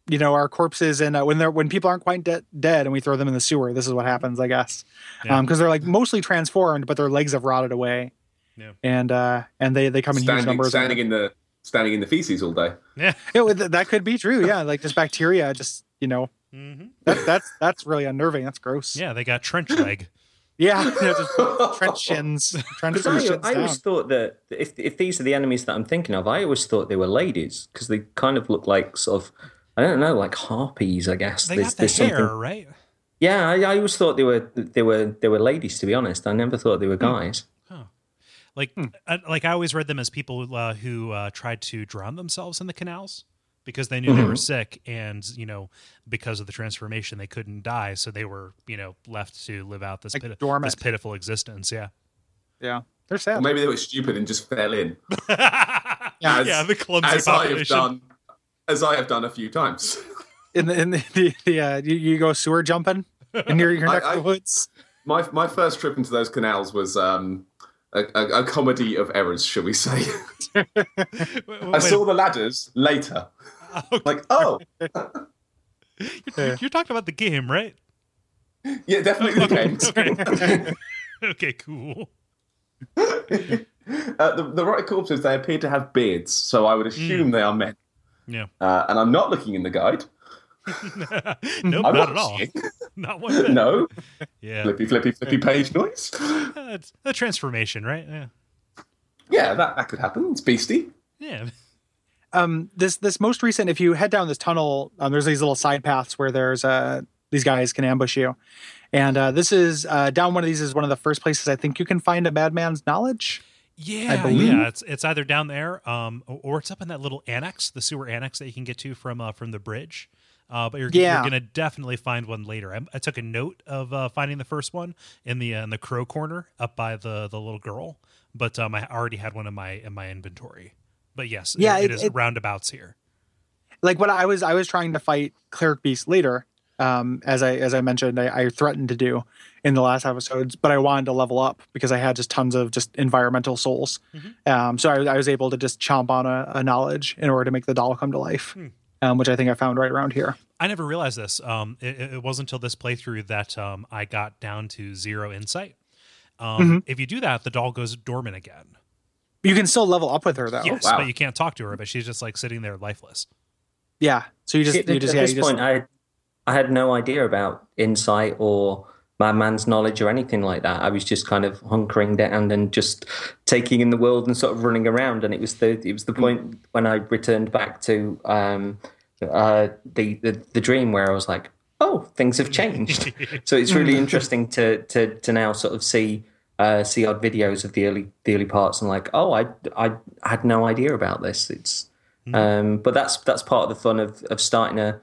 you know, our corpses in uh, when they're when people aren't quite de- dead and we throw them in the sewer. This is what happens, I guess, Yeah. because they're like mostly transformed, but their legs have rotted away. Yeah. And uh and they they come in huge numbers. standing in the standing in the feces all day. yeah. Yeah, well, th- that could be true. Yeah, like just bacteria. Just you know, hmm that, that's that's really unnerving. That's gross. Yeah, they got trench leg. Yeah, just trench shins, trench Because I, shins I always thought that if if these are the enemies that I'm thinking of, I always thought they were ladies because they kind of look like sort of I don't know, like harpies. I guess They there's, got the there's hair, something. right? Yeah, I, I always thought they were they were they were ladies. To be honest, I never thought they were guys. Like, I, like I always read them as people uh, who uh, tried to drown themselves in the canals because they knew they were sick, and you know, because of the transformation, they couldn't die, so they were, you know, left to live out this Like piti- dormant. this pitiful existence. Yeah, Yeah, they're Or sad. maybe they were stupid and just fell in. yeah, As- the clumsy as I have population. done, as I have done a few times. In the in the, the, the uh, you, you go sewer jumping in your your I- neck of I- the woods. My my first trip into those canals was um, a, a, a comedy of errors, shall we say? Wait, I wait, saw the ladders later. Okay, Like, oh, you're, you're talking about the game, right? yeah, definitely the games. okay. okay, cool. Uh, the, the right corpses, they appear to have beards, so I would assume they are men. Yeah. Uh, and I'm not looking in the guide. nope, I'm not at all. Not one bit. no. Yeah. Flippy, flippy, flippy page noise. Uh, a transformation, right? Yeah. Yeah, that, that could happen. It's beastie. Yeah. Um this this most recent if you head down this tunnel um, there's these little side paths where there's uh these guys can ambush you and uh this is uh down one of these is one of the first places i think you can find a madman's knowledge Yeah, believe- yeah, it's it's either down there, um, or, it's up in that little annex, the sewer annex that you can get to from uh, from the bridge. Uh, but you're, Yeah. you're gonna definitely find one later. I, I took a note of uh, finding the first one in the uh, in the crow corner up by the the little girl, but um, I already had one in my in my inventory. But yes, Yeah, it, it- it is it- roundabouts here. like what i was i was trying to fight cleric beast later um as i as i mentioned I, I threatened to do in the last episodes but i wanted to level up because i had just tons of just environmental souls um so I, I was able to just chomp on a, a knowledge in order to make the doll come to life um, which i think i found right around here I never realized this. Um, it, it wasn't until this playthrough that um, I got down to zero insight. Um, Mm-hmm. If you do that, the doll goes dormant again. You can still level up with her though Yes, wow. but you can't talk to her. But she's just like sitting there lifeless. yeah so you just See, you at just at yeah this you just point, I I had no idea about insight or madman's knowledge or anything like that. I was just kind of hunkering down and just taking in the world and sort of running around. And it was the it was the point when I returned back to um, uh, the, the the dream where I was like, oh, things have changed. so it's really interesting to to to now sort of see. Uh, see odd videos of the early the early parts and like oh I, I had no idea about this it's um, but that's that's part of the fun of of starting a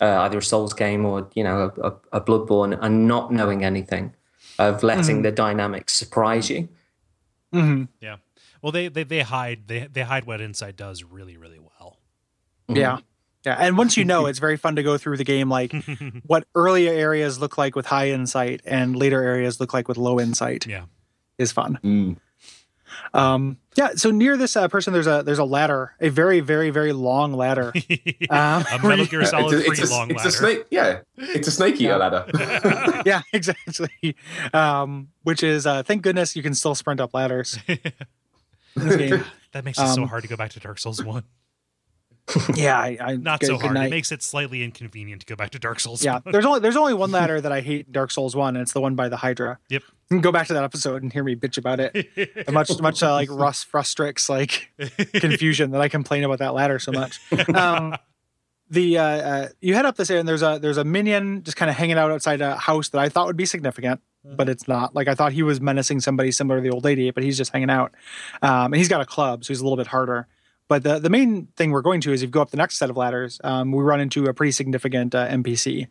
uh, either a Souls game or you know a, a, a Bloodborne and not knowing anything, of letting the dynamics surprise you. Mhm. Yeah. Well, they they, they hide they they hide what insight does really really well. Yeah. Yeah. And once you know, it's very fun to go through the game like what earlier areas look like with high insight and later areas look like with low insight Yeah. is fun. Mm. Um, yeah. So near this uh, person, there's a there's a ladder, a very very very long ladder. Um, a Metal Gear Yeah, Solid it's, a, Three it's, a, long it's a snake. Yeah, it's a snake eater Yeah. ladder. yeah, exactly. Um, which is uh, thank goodness you can still sprint up ladders in this game. That makes it so Um, hard to go back to Dark Souls One. Yeah, I, I Not good- so hard. It makes it slightly inconvenient to go back to Dark Souls. Yeah, there's only there's only one ladder that I hate in Dark Souls one, and it's the one by the Hydra. Yep. You can go back to that episode and hear me bitch about it. much much uh, like Russ frustrates like confusion that I complain about that ladder so much. Um, the uh, uh, you head up this area and there's a there's a minion just kind of hanging out outside a house that I thought would be significant, but it's not. Like I thought he was menacing somebody similar to the old lady, but he's just hanging out. Um, and he's got a club, so he's a little bit harder. But the the main thing we're going to is if you go up the next set of ladders, um, we run into a pretty significant uh, NPC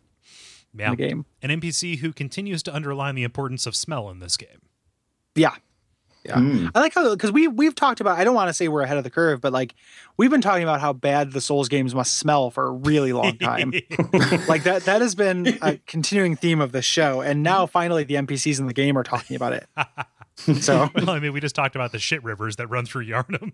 in the game. An NPC who continues to underline the importance of smell in this game. Yeah. Yeah. Mm. I like how because we we've talked about I don't want to say we're ahead of the curve, but like we've been talking about how bad the Souls games must smell for a really long time. like that that has been a continuing theme of the show, and now finally the NPCs in the game are talking about it. So well, I mean, we just talked about the shit rivers that run through Yharnam.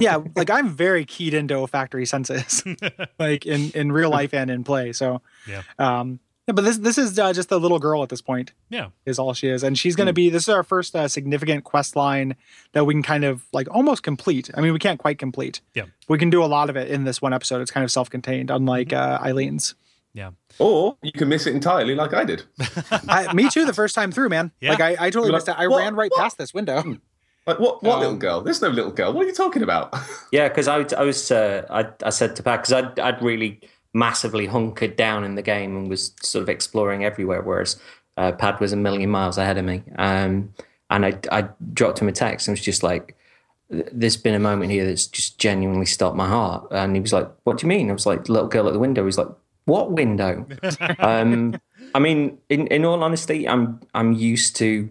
Yeah, like I'm very keyed into olfactory senses, like in in real life and in play. So Yeah. um, yeah, but this this is uh, just a little girl at this point. Yeah. is all she is, and she's going to be. This is our first uh, significant quest line that we can kind of like almost complete. I mean, we can't quite complete. Yeah. we can do a lot of it in this one episode. It's kind of self-contained, unlike Mm-hmm. uh, Eileen's. Yeah. Or you can miss it entirely, like I did. I, me too. The first time through, man. Yeah. Like I, I totally You're missed like, it. I what? ran right What? past this window. Like what? What Um, little girl? There's no little girl. What are you talking about? Yeah, because I, I was uh, I, I said to Pat because I'd, I'd really massively hunkered down in the game and was sort of exploring everywhere, whereas uh, Pad was a million miles ahead of me. Um, and I, I dropped him a text and was just like, there's been a moment here that's just genuinely stopped my heart. And he was like, what do you mean? I was like, little girl at the window. He's like, what window? um, I mean, in, in all honesty, I'm, I'm used to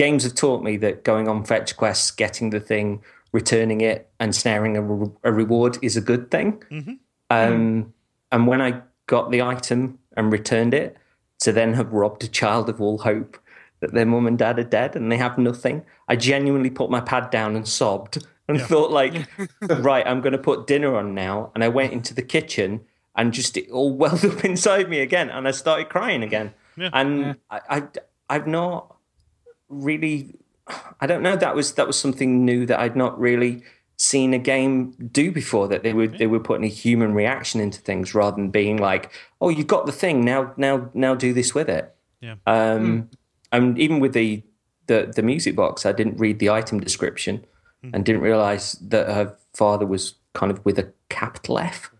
games have taught me that going on fetch quests, getting the thing, returning it, and snaring a, re- a reward is a good thing. Mm-hmm. Um, and when I got the item and returned it, to then have robbed a child of all hope that their mum and dad are dead and they have nothing, I genuinely put my pad down and sobbed and Yeah. thought, like, right, I'm going to put dinner on now. And I went into the kitchen and just it all welled up inside me again, and I started crying again. Yeah. And I, I, I've not really I don't know. That was that was something new that I'd not really seen a game do before. That they were they were putting a human reaction into things rather than being like, "Oh, you've got the thing now. Now now do this with it." Yeah. Um, and even with the, the the music box, I didn't read the item description and didn't realize that her father was kind of with a capital F.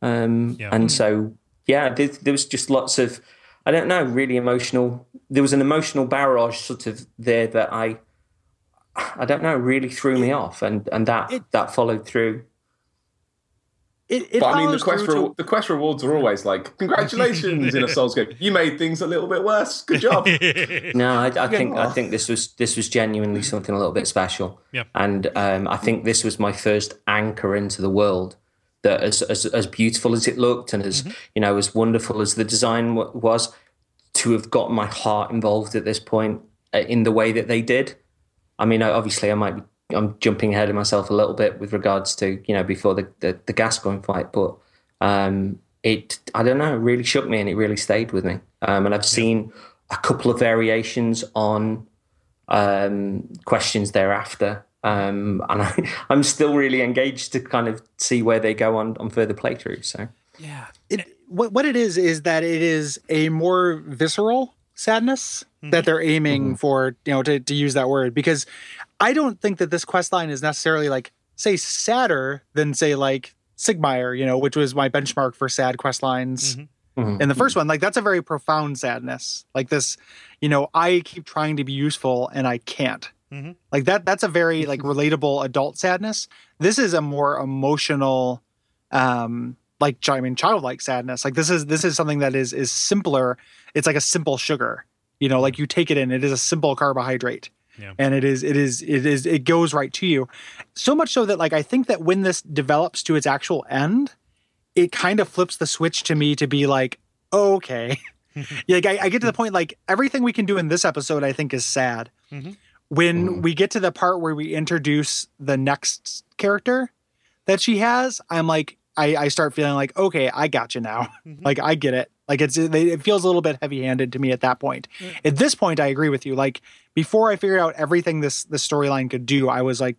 Um, Yeah. And so, yeah, there, there was just lots of, I don't know, really emotional. There was an emotional barrage sort of there that I, I don't know, really threw me off, and and that it- that followed through. It, it but I mean, the quest re- to- the quest rewards are always like, congratulations in a Souls game. You made things a little bit worse. Good job. No, I, I think I think this was this was genuinely something a little bit special. Yeah. And um, I think this was my first anchor into the world. That as as, as beautiful as it looked, and as you know, as wonderful as the design w- was, to have got my heart involved at this point uh, in the way that they did. I mean, I- obviously, I might be I'm jumping ahead of myself a little bit with regards to you know before the the, the Gascoigne fight, but um, it I don't know, it really shook me and it really stayed with me. Um, and I've seen a couple of variations on um, questions thereafter. Um, and I, I'm still really engaged to kind of see where they go on, on further playthroughs. So yeah. it, what what it is is that it is a more visceral sadness Mm-hmm. that they're aiming for you know to, to use that word because i don't think that this quest line is necessarily like say sadder than say like Siegmeyer you know which was my benchmark for sad quest lines Mhm. in the first one like that's a very profound sadness like this you know i keep trying to be useful and i can't Mhm. like that that's a very like relatable adult sadness. This is a more emotional um like i mean childlike sadness. Like this is this is something that is is simpler. It's like a simple sugar. You know like you take it in it is a simple carbohydrate. Yeah. and it is it is it is it goes right to you. So much so that like i think that when this develops to its actual end it kind of flips the switch to me to be like oh, okay. Yeah, like I, I get to the point like everything we can do in this episode i think is sad. Mhm. When hmm. we get to the part where we introduce the next character that she has i'm like i, I start feeling like okay i got you now mm-hmm. like i get it. Like it's it feels a little bit heavy handed to me at that point. Mm. At this point i agree with you. Like before i figured out everything this this storyline could do i was like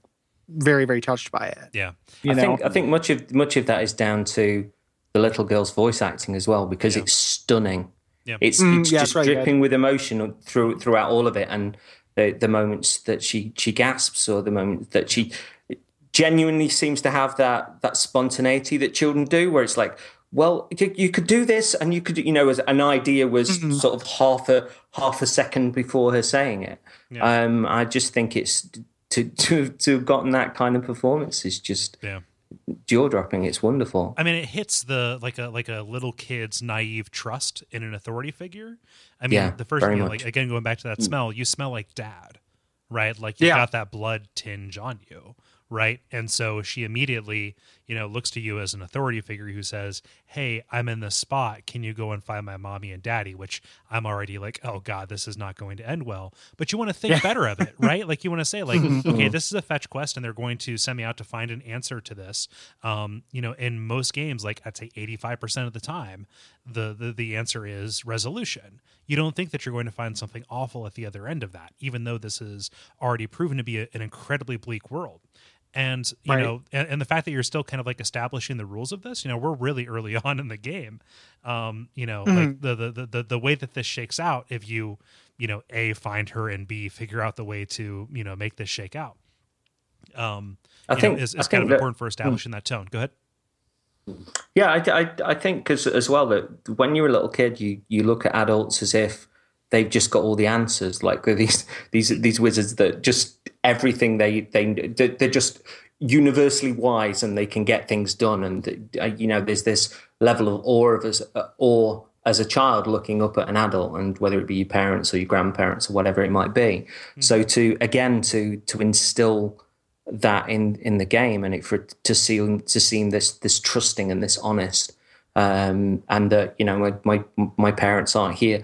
very very touched by it. Yeah. you I know? Think I think much of much of that is down to the little girl's voice acting as well because Yeah. it's stunning. Yeah. It's, Mm, it's yeah, just that's right, dripping with emotion through throughout all of it, and the the moments that she she gasps or the moments that she genuinely seems to have that that spontaneity that children do, where it's like. Well, you, you could do this, and you could, you know, as an idea was Mm-hmm. sort of half a half a second before her saying it. Yeah. Um, I just think it's to to to have gotten that kind of performance is just Yeah. Jaw dropping. It's wonderful. I mean, it hits the like a like a little kid's naive trust in an authority figure. I mean, Yeah, the first very you know, like again going back to that mm. smell, you smell like dad, right? Like you Yeah. got that blood tinge on you, right? And so she immediately, you know, looks to you as an authority figure who says, "Hey, I'm in this spot. Can you go and find my mommy and daddy?" Which I'm already like, "Oh God, this is not going to end well." But you want to think better of it, right? Like you want to say, like, okay, this is a fetch quest, and they're going to send me out to find an answer to this. Um, you know, in most games, like I'd say 85 percent of the time, the, the the answer is resolution. You don't think that you're going to find something awful at the other end of that, even though this is already proven to be a, an incredibly bleak world. And you Right. know, and, and the fact that you're still kind of like establishing the rules of this, you know, we're really early on in the game. Um, you know, like the, the the the the way that this shakes out, if you, you know, a find her and b figure out the way to you know make this shake out. Um, I think- know, is, I kind think of that- important for establishing that tone. Go ahead. Yeah, I, I, I think because as well that when you're a little kid, you you look at adults as if they've just got all the answers. Like these these these wizards that just everything they they they're just universally wise and they can get things done. And uh, you know, there's this level of awe of us uh, awe as a child looking up at an adult, and whether it be your parents or your grandparents or whatever it might be. Mm. So to again to to instill that in in the game and it for to see to seem this this trusting and this honest um, and that you know my, my my parents aren't here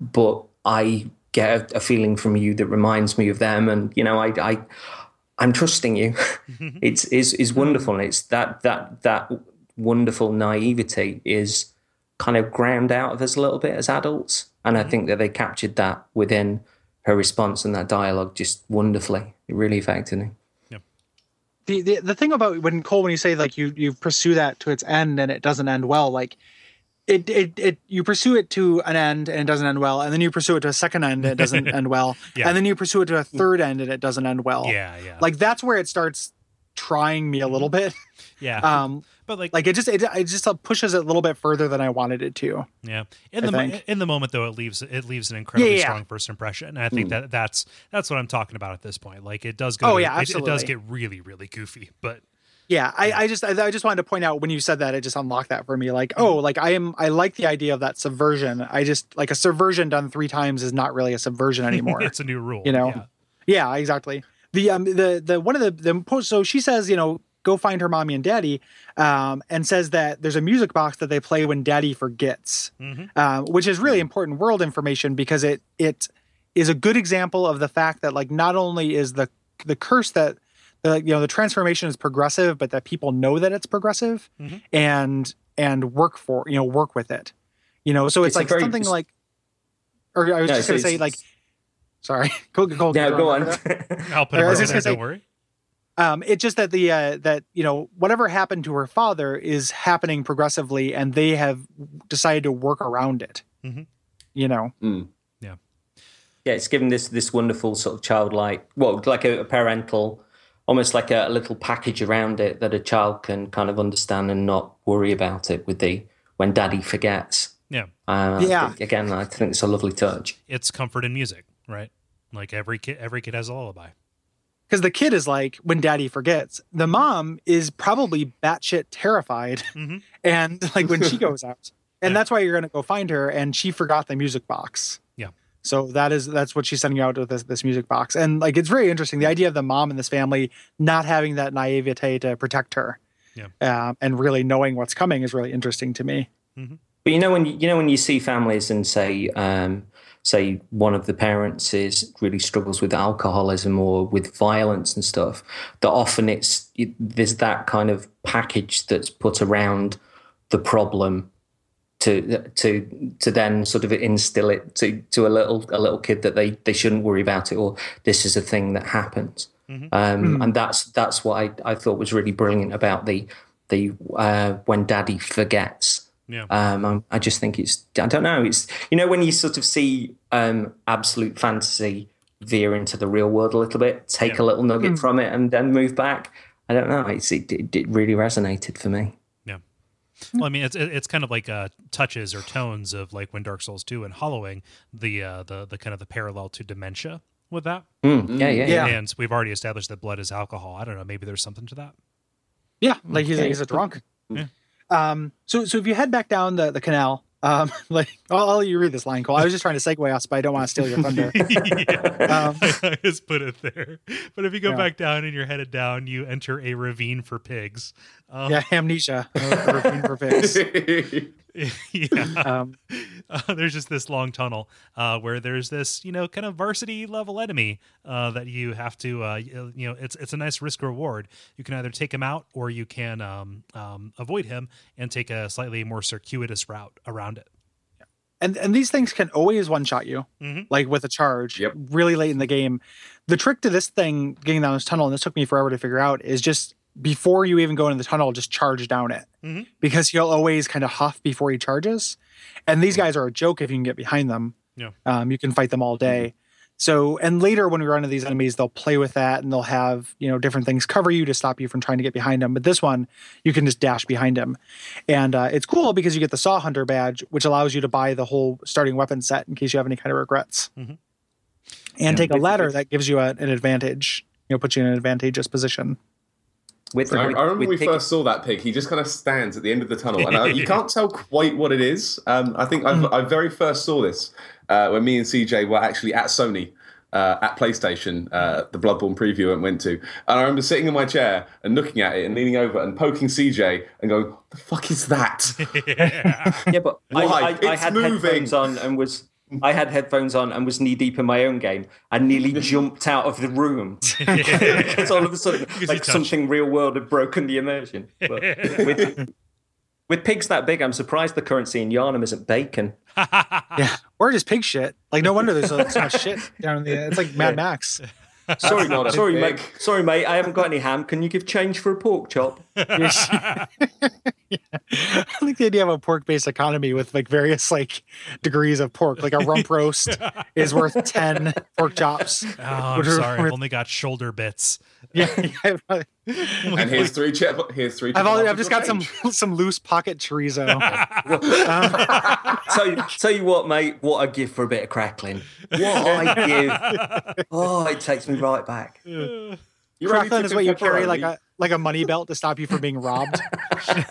but I get a, a, feeling from you that reminds me of them. And you know I I I'm trusting you. It's is is wonderful. And it's that that that wonderful naivety is kind of ground out of us a little bit as adults. And I mm-hmm. think that they captured that within her response and that dialogue just wonderfully. It really affected me. The, the the thing about when Kole when you say like you you pursue that to its end and it doesn't end well like it, it it you pursue it to an end and it doesn't end well and then you pursue it to a second end and it doesn't end well yeah. and then you pursue it to a third end and it doesn't end well yeah yeah like that's where it starts trying me a little bit yeah um but like like it just it, it just pushes it a little bit further than I wanted it to. Yeah. In I the think. in the moment though, it leaves it leaves an incredibly yeah, yeah. strong first impression, and I think mm. that that's that's what I'm talking about at this point. Like it does go. Oh to, yeah, absolutely. It, it, does get really really goofy, but. Yeah, I, I just I, I, just wanted to point out when you said that it just unlocked that for me. Like, oh, like I am I like the idea of that subversion. I just like a subversion done three times is not really a subversion anymore. it's a new rule. You know. Yeah, yeah exactly. The um the the one of the the so she says you know go find her mommy and daddy um, and says that there's a music box that they play when daddy forgets mm-hmm. uh, which is really important world information because it it is a good example of the fact that like not only is the the curse that the you know the transformation is progressive but that people know that it's progressive mm-hmm. and and work for you know work with it you know so it's, it's like very, something like or i was just gonna say like sorry go, go, yeah, go on i'll put it right don't worry um, it's just that the uh, that you know whatever happened to her father is happening progressively, and they have decided to work around it. Mm-hmm. You know. Mm. Yeah. Yeah, it's given this this wonderful sort of childlike, well, like a, a parental, almost like a, a, little package around it that a child can kind of understand and not worry about it with the when daddy forgets. Yeah. Uh, yeah. again, I think it's a lovely touch. It's comfort in music, right? Like every kid, every kid has a lullaby because the kid is like when daddy forgets the mom is probably batshit terrified mm-hmm. and like when she goes out and yeah. that's why you're going to go find her and she forgot the music box yeah so that is that's what she's sending out with this, this music box. And like it's very interesting the idea of the mom in this family not having that naivete to protect her yeah. uh, and really knowing what's coming is really interesting to me. Mm-hmm. but you know when you, you know when you see families and say um, say one of the parents is really struggles with alcoholism or with violence and stuff that often it's it, there's that kind of package that's put around the problem to to to then sort of instill it to to a little a little kid that they they shouldn't worry about it or this is a thing that happens mm-hmm. Um, mm-hmm. and that's that's what I, I thought was really brilliant about the the uh, when daddy forgets yeah. Um, I just think it's, I don't know. It's, you know, when you sort of see um, absolute fantasy veer into the real world a little bit, take yeah. a little nugget mm. from it and then move back. I don't know. It's, it, it, it really resonated for me. Yeah. Well, I mean, it's it's kind of like uh, touches or tones of like when Dark Souls two and Hollowing the uh, the the kind of the parallel to dementia with that. Mm. Yeah, yeah, yeah. And we've already established that blood is alcohol. I don't know. Maybe there's something to that. Yeah, like he's a, he's a drunk. Yeah. Um, so so if you head back down the, the canal, um, like I'll, I'll let you read this line, Kole. I was just trying to segue us, but I don't want to steal your thunder. um, I just put it there. But if you go yeah. back down and you're headed down, you enter a ravine for pigs. Um, yeah, amnesia. ravine for pigs. yeah. Um, uh, there's just this long tunnel uh, where there's this, you know, kind of varsity level enemy uh, that you have to, uh, you know, it's it's a nice risk reward. You can either take him out or you can um, um, avoid him and take a slightly more circuitous route around it. And and these things can always one shot you, mm-hmm. like with a charge, yep. really late in the game. The trick to this thing, getting down this tunnel, and this took me forever to figure out, is just before you even go into the tunnel, just charge down it mm-hmm. because he'll always kind of huff before he charges. And these guys are a joke if you can get behind them. Yeah. Um, you can fight them all day. So, and later when we run into these enemies, they'll play with that and they'll have, you know, different things cover you to stop you from trying to get behind them. But this one, you can just dash behind him. And uh, it's cool because you get the Saw Hunter badge, which allows you to buy the whole starting weapon set in case you have any kind of regrets. Mhm. And take a ladder that gives you a, an advantage, you know, puts you in an advantageous position. With, I, I remember with when we pig- first saw that pig. He just kind of stands at the end of the tunnel, and I, you can't tell quite what it is. Um, I think I've, I very first saw this uh, when me and CJ were actually at Sony. Uh, at PlayStation, uh, the Bloodborne preview I went to, and I remember sitting in my chair and looking at it and leaning over and poking CJ and going, "The fuck is that?" Yeah, but I, Why? I, I It's had moving. headphones on and was I had headphones on and was knee deep in my own game. I nearly jumped out of the room because all of a sudden, like something real world had broken the immersion. But with, with pigs that big, I'm surprised the currency in Yharnam isn't bacon. Yeah. Or just pig shit. Like, no wonder there's so, so much shit down in the. It's like Mad Max. Sorry, not a sorry, pig. mate. Sorry, mate. I haven't got any ham. Can you give change for a pork chop? I like the idea of a pork-based economy with like various like degrees of pork. Like a rump roast is worth ten pork chops. Oh, I'm Which are sorry. I've only got shoulder bits. Yeah, yeah. and here's three chip. Here's three. I've, chicken already, nuggets I've just for got some some loose pocket chorizo. tell, you, tell you what, mate, what I give for a bit of crackling. What I give. Oh, it takes me right back. You ready Crackling to is what you pick carry like a like a money belt to stop you from being robbed.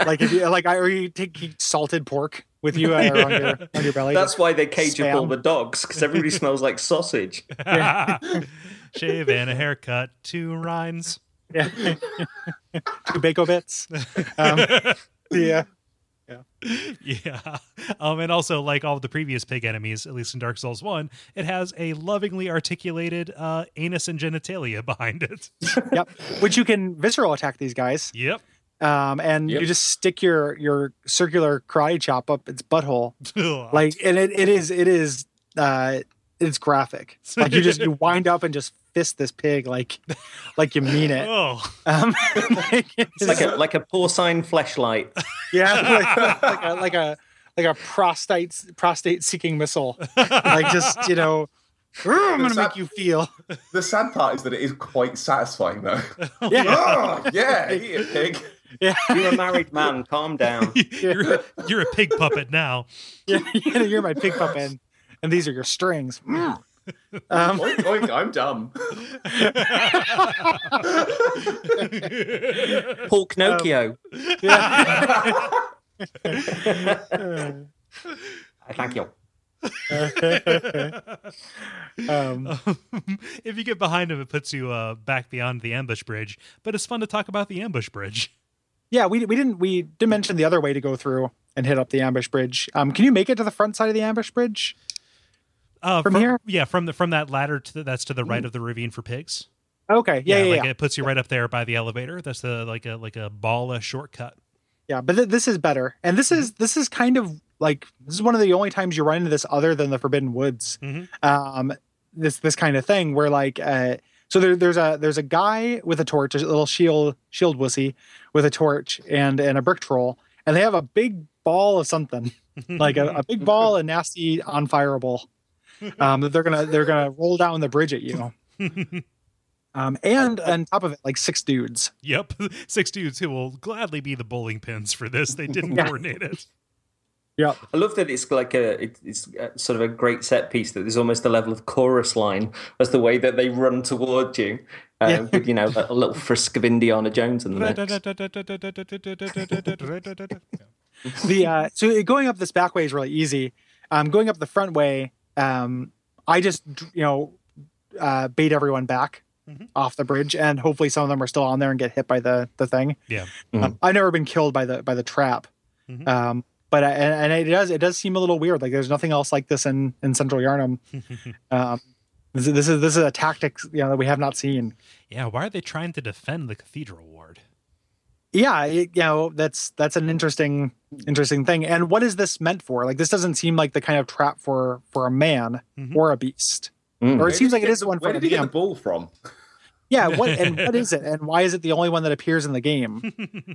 like if you like, I or you take salted pork with you uh, on your on your belly. That's why they cage up all the dogs because everybody smells like sausage. Shave and a haircut, two rinds. yeah. two bacon bits. Um, yeah. Yeah. Um, and also, like all the previous pig enemies, at least in Dark Souls 1, it has a lovingly articulated uh, anus and genitalia behind it. Yep. Which you can visceral attack these guys. Yep. Um, and Yep. you just stick your your circular karate chop up its butthole. Like and it, it is it is uh it's graphic. Like you just you wind up and just fist this pig like like you mean it. oh, Um, like, it's- Like a like a porcine fleshlight. yeah, like, like a like a like a prostate prostate seeking missile. Like just you know, I'm gonna make you feel. The sad part is that it is quite satisfying, though. Yeah, oh, yeah, eat it, pig. yeah, You're a married man. Calm down. you're, a, you're a pig puppet now. yeah. You're my pig puppet, and, and these are your strings. Mm. Um, Oink, oink, I'm dumb. Pork Pinocchio. Thank you. um, if you get behind him, it puts you uh, back beyond the ambush bridge. But it's fun to talk about the ambush bridge. yeah, we we didn't we did mention the other way to go through and hit up the ambush bridge. Um, can you make it to the front side of the ambush bridge? Uh, From here? yeah, from the from that ladder to the, that's to the right of the ravine for pigs. Okay, yeah, yeah, like yeah. it puts you right up there by the elevator. That's the like a like a ball a shortcut. Yeah, but th- this is better, and this is this is kind of like this is one of the only times you run into this other than the Forbidden Woods. Mhm. Um, this this kind of thing where like uh, so there, there's a there's a guy with a torch, a little shield shield wussy with a torch and and a brick troll, and they have a big ball of something like a, a big ball and nasty on unfireable um, that they're gonna they're gonna roll down the bridge at you. Um, and on top of it, like six dudes. Yep, six dudes who will gladly be the bowling pins for this. They didn't Yeah. coordinate it. Yep. I love that it's like a it- it's a- sort of a great set piece that there's almost a level of chorus line as the way that they run towards you. Uh, Yeah. with you know a little frisk of Indiana Jones in the mix. the uh so going up this back way is really easy um going up the front way um i just you know uh bait everyone back off the bridge and hopefully some of them are still on there and get hit by the the thing. Yeah. um, i've never been killed by the by the trap. Mhm. um but I, and, and it does it does seem a little weird. Like there's nothing else like this in in central Yharnam. Um this is, this is this is a tactic you know that we have not seen. Yeah, why are they trying to defend the cathedral ward? Yeah you know that's that's an interesting interesting thing and what is this meant for like this doesn't seem like the kind of trap for for a man Mhm. or a beast Mm. or it seems like it Where is did one he the- Where for did he get the man. ball from? yeah what and what is it and why is it the only one that appears in the game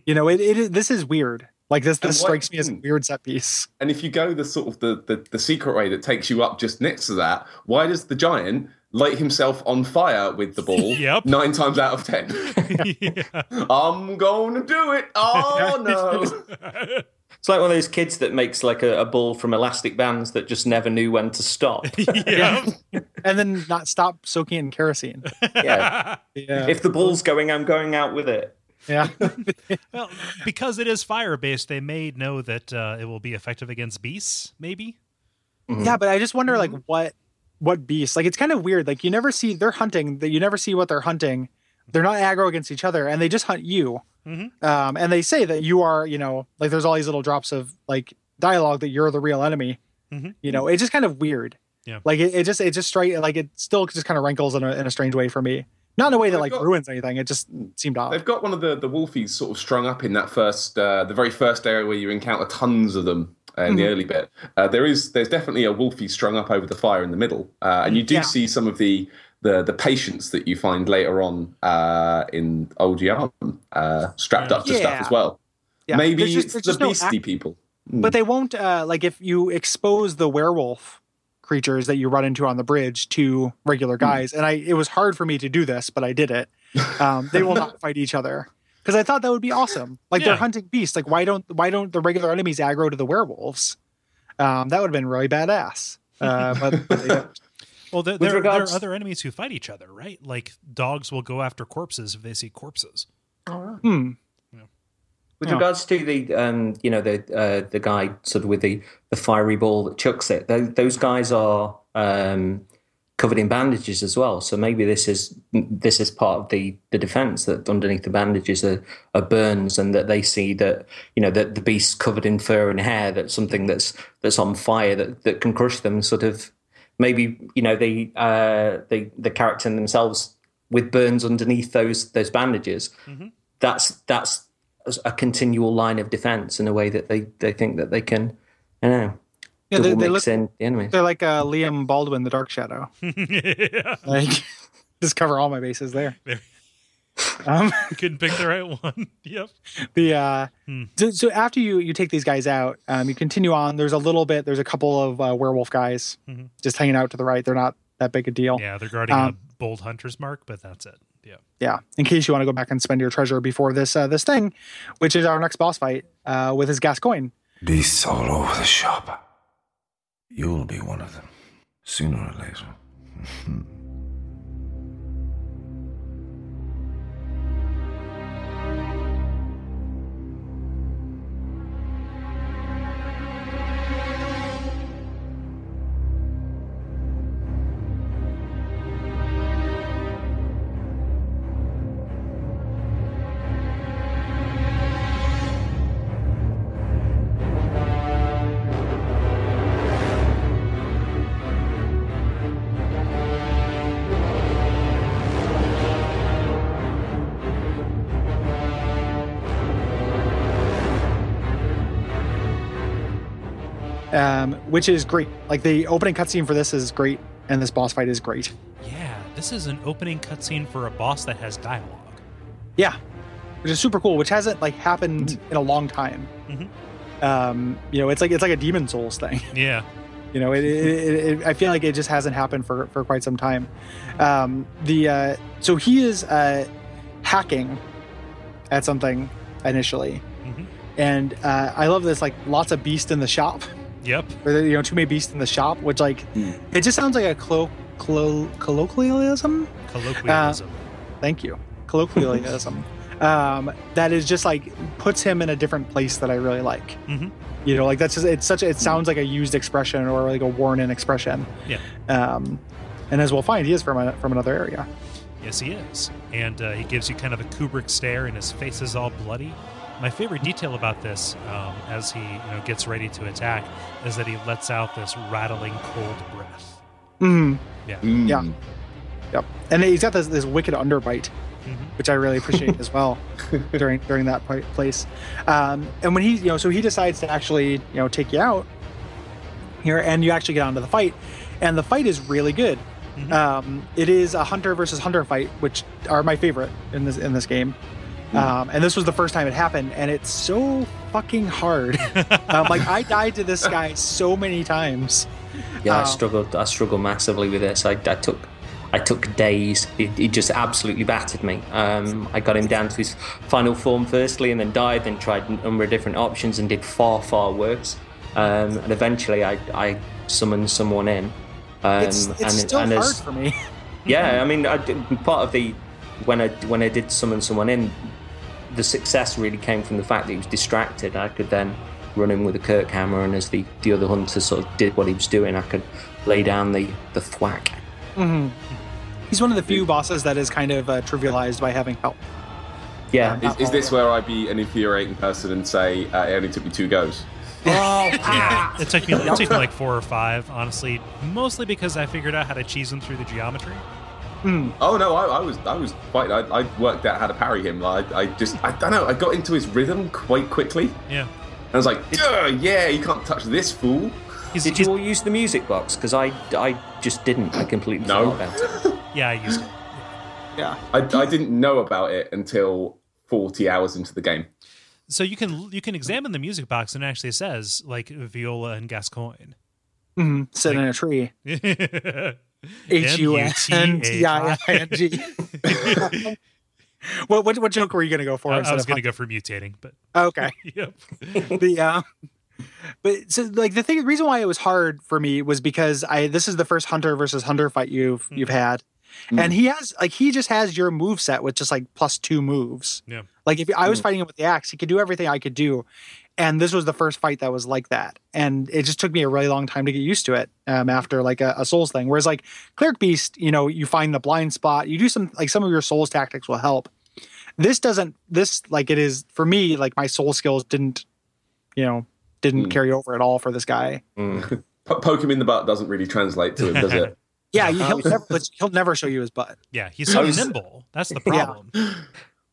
you know it, it is- this is weird like this this what- strikes me as a hmm. weird set piece And if you go the sort of the, the, the secret way that takes you up just next to that, why does the giant light himself on fire with the ball Yep. nine times out of ten. yeah. I'm going to do it. Oh no. It's like one of those kids that makes like a, a ball from elastic bands that just never knew when to stop. yeah. and then not stop soaking in kerosene. yeah. Yeah, If the ball's going, I'm going out with it. yeah. Well, because it is fire based, they may know that uh, it will be effective against beasts. Maybe. Yeah, but I just wonder like what what beasts. Like it's kind of weird. Like you never see they're hunting, that you never see what they're hunting. They're not aggro against each other, and they just hunt you. Mhm. Um, and they say that you are, you know, like there's all these little drops of like dialogue that you're the real enemy. Mhm. You know, it's just kind of weird. Yeah. Like it, it just it just straight like it still just kind of rankles in a in a strange way for me. Not in a way that They've like got- ruins anything. It just seemed odd. They've got one of the the wolfies sort of strung up in that first, uh, the very first area where you encounter tons of them uh, in the early bit. Uh, there is there's definitely a wolfie strung up over the fire in the middle, uh, and you do Yeah. see some of the the the patients that you find later on uh, in Old Yarn uh, strapped up to Yeah. stuff as well. Yeah. Maybe There's just- there's the no beastie act- people. But they won't uh like if you expose the werewolf creatures that you run into on the bridge to regular guys, and I it was hard for me to do this, but I did it. Um, they will not fight each other because I thought that would be awesome. Like Yeah. they're hunting beasts. Like why don't why don't the regular enemies aggro to the werewolves? Um, that would have been really badass. Uh, but, but they. Well, there, With there, there are other enemies who fight each other, right? Like dogs will go after corpses if they see corpses. Hmm. With Yeah. regards to the, um, you know, the uh, the guy sort of with the, the fiery ball that chucks it, those, those guys are um, covered in bandages as well. So maybe this is this is part of the, the defense that underneath the bandages are, are burns, and that they see that you know that the beast's covered in fur and hair. That's something that's that's on fire that, that can crush them. Sort of maybe you know the uh, the the character themselves with burns underneath those those bandages. That's that's a continual line of defense in a way that they, they think that they can, you know, Yeah, they, double they mix look in the they're like uh, Liam Baldwin, the Dark Shadow. yeah. Like just cover all my bases there. There. Um, Couldn't pick the right one. yep. the uh Hmm. so, so after you you take these guys out um you continue on there's a little bit there's a couple of uh, werewolf guys Mhm. just hanging out to the right they're not that big a deal Yeah, they're guarding Um, a bold hunter's mark, but that's it. Yeah. yeah in case you want to go back and spend your treasure before this uh, this thing which is our next boss fight uh with his gascoigne Beasts all over the shop. You'll be one of them, sooner or later. which is great like the opening cutscene for this is great and this boss fight is great Yeah, this is an opening cutscene for a boss that has dialogue. yeah which is super cool which hasn't like happened in a long time Mhm. um you know it's like it's like a Demon's Souls thing Yeah. you know it, it, it, it, i feel like it just hasn't happened for for quite some time um the uh so he is uh hacking at something initially Mhm. and uh i love this like lots of beast in the shop Yep. or you know too many beasts in the shop which like it just sounds like a clo- clo- colloquialism Colloquialism. thank you colloquialism um that is just like puts him in a different place that i really like Mhm. you know like that's just it's such it sounds like a used expression or like a worn in expression Yeah. um and as we'll find he is from a, from another area Yes, he is. And uh, he gives you kind of a Kubrick stare, and his face is all bloody. My favorite detail about this, um, as he you know gets ready to attack, is that he lets out this rattling cold breath. mm, Yeah. Mm. Yeah. yep and he's got this, this wicked underbite Mhm. which i really appreciate as well during during that place um and when he you know so he decides to actually you know take you out here and you actually get onto the fight and the fight is really good Mhm. um it is a hunter versus hunter fight which are my favorite in this in this game um and this was the first time it happened and it's so fucking hard um, like i died to this guy so many times Yeah, I Um, struggled. I struggled massively with this. I, I took, I took days. He, he just absolutely battered me. Um, I got him down to his final form firstly, and then died. Then tried a number of different options and did far far worse. Um, and eventually, I, I summoned someone in. Um, It's, it's and, still and hard for me. yeah, I mean, I part of the when I when I did summon someone in, the success really came from the fact that he was distracted. I could then run in with a Kirkhammer, and as the the other hunter sort of did what he was doing, I could lay down the the thwack. He's one of the few bosses that is kind of uh, trivialized by having help. Yeah, Is, is this where I'd be an infuriating person and say uh, it only took me two goes? Yeah, it took me it took me like four or five, honestly. Mostly because I figured out how to cheese him through the geometry. Oh no, I, I was I was quite I, I worked out how to parry him. Like I just I don't know I got into his rhythm quite quickly. Yeah, And I was like, yeah, you can't touch this fool. he's, Did he's you all use the music box? Because I I just didn't. I completely No. forgot about it. yeah. I used it. Yeah. I, I didn't know about it until 40 hours into the game. So you can you can examine the music box and it actually says like viola and Gascoigne. hmm Sitting in a tree. H U N T I I N G. What what what joke were you gonna go for? I, I was going to go for mutating, but oh, Okay. yep. the uh, but so like the thing the reason why it was hard for me was because I this is the first hunter versus hunter fight you've hmm. you've had. Hmm. And he has like he just has your move set with just like plus two moves. Yeah. Like if I was hmm. fighting him with the axe, he could do everything I could do. And this was the first fight that was like that. And it just took me a really long time to get used to it um, after like a, a Souls thing. Whereas like Cleric Beast, you know, you find the blind spot, you do some like some of your Souls tactics will help. This doesn't, this like it is for me, like my Soul skills didn't, you know, didn't hmm. carry over at all for this guy. Hmm. Po- poke him in the butt doesn't really translate to him, does it? Yeah, he'll um, never, he'll never show you his butt. Yeah, he's so was- nimble. That's the Yeah.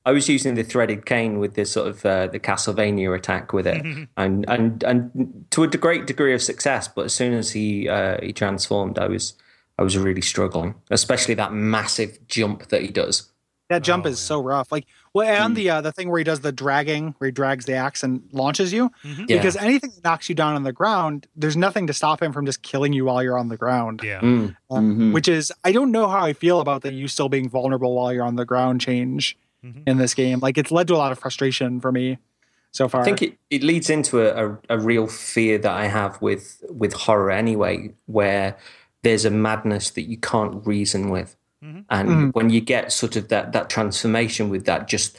Problem. I was using the threaded cane with this sort of uh, the Castlevania attack with it, and and and to a great degree of success. But as soon as he uh, he transformed, I was I was really struggling, especially that massive jump that he does. That jump Oh, is so rough. Like, well, and the uh, the thing where he does the dragging, where he drags the axe and launches you, Mm-hmm. Yeah. because anything that knocks you down on the ground, there's nothing to stop him from just killing you while you're on the ground. Yeah. Mm. Um, Which is, I don't know how I feel about the you still being vulnerable while you're on the ground change Mhm. in this game. Like, it's led to a lot of frustration for me so far. I think it, it leads into a, a, a real fear that I have with with horror anyway, where there's a madness that you can't reason with. Mm-hmm. And mm-hmm. when you get sort of that that transformation with that just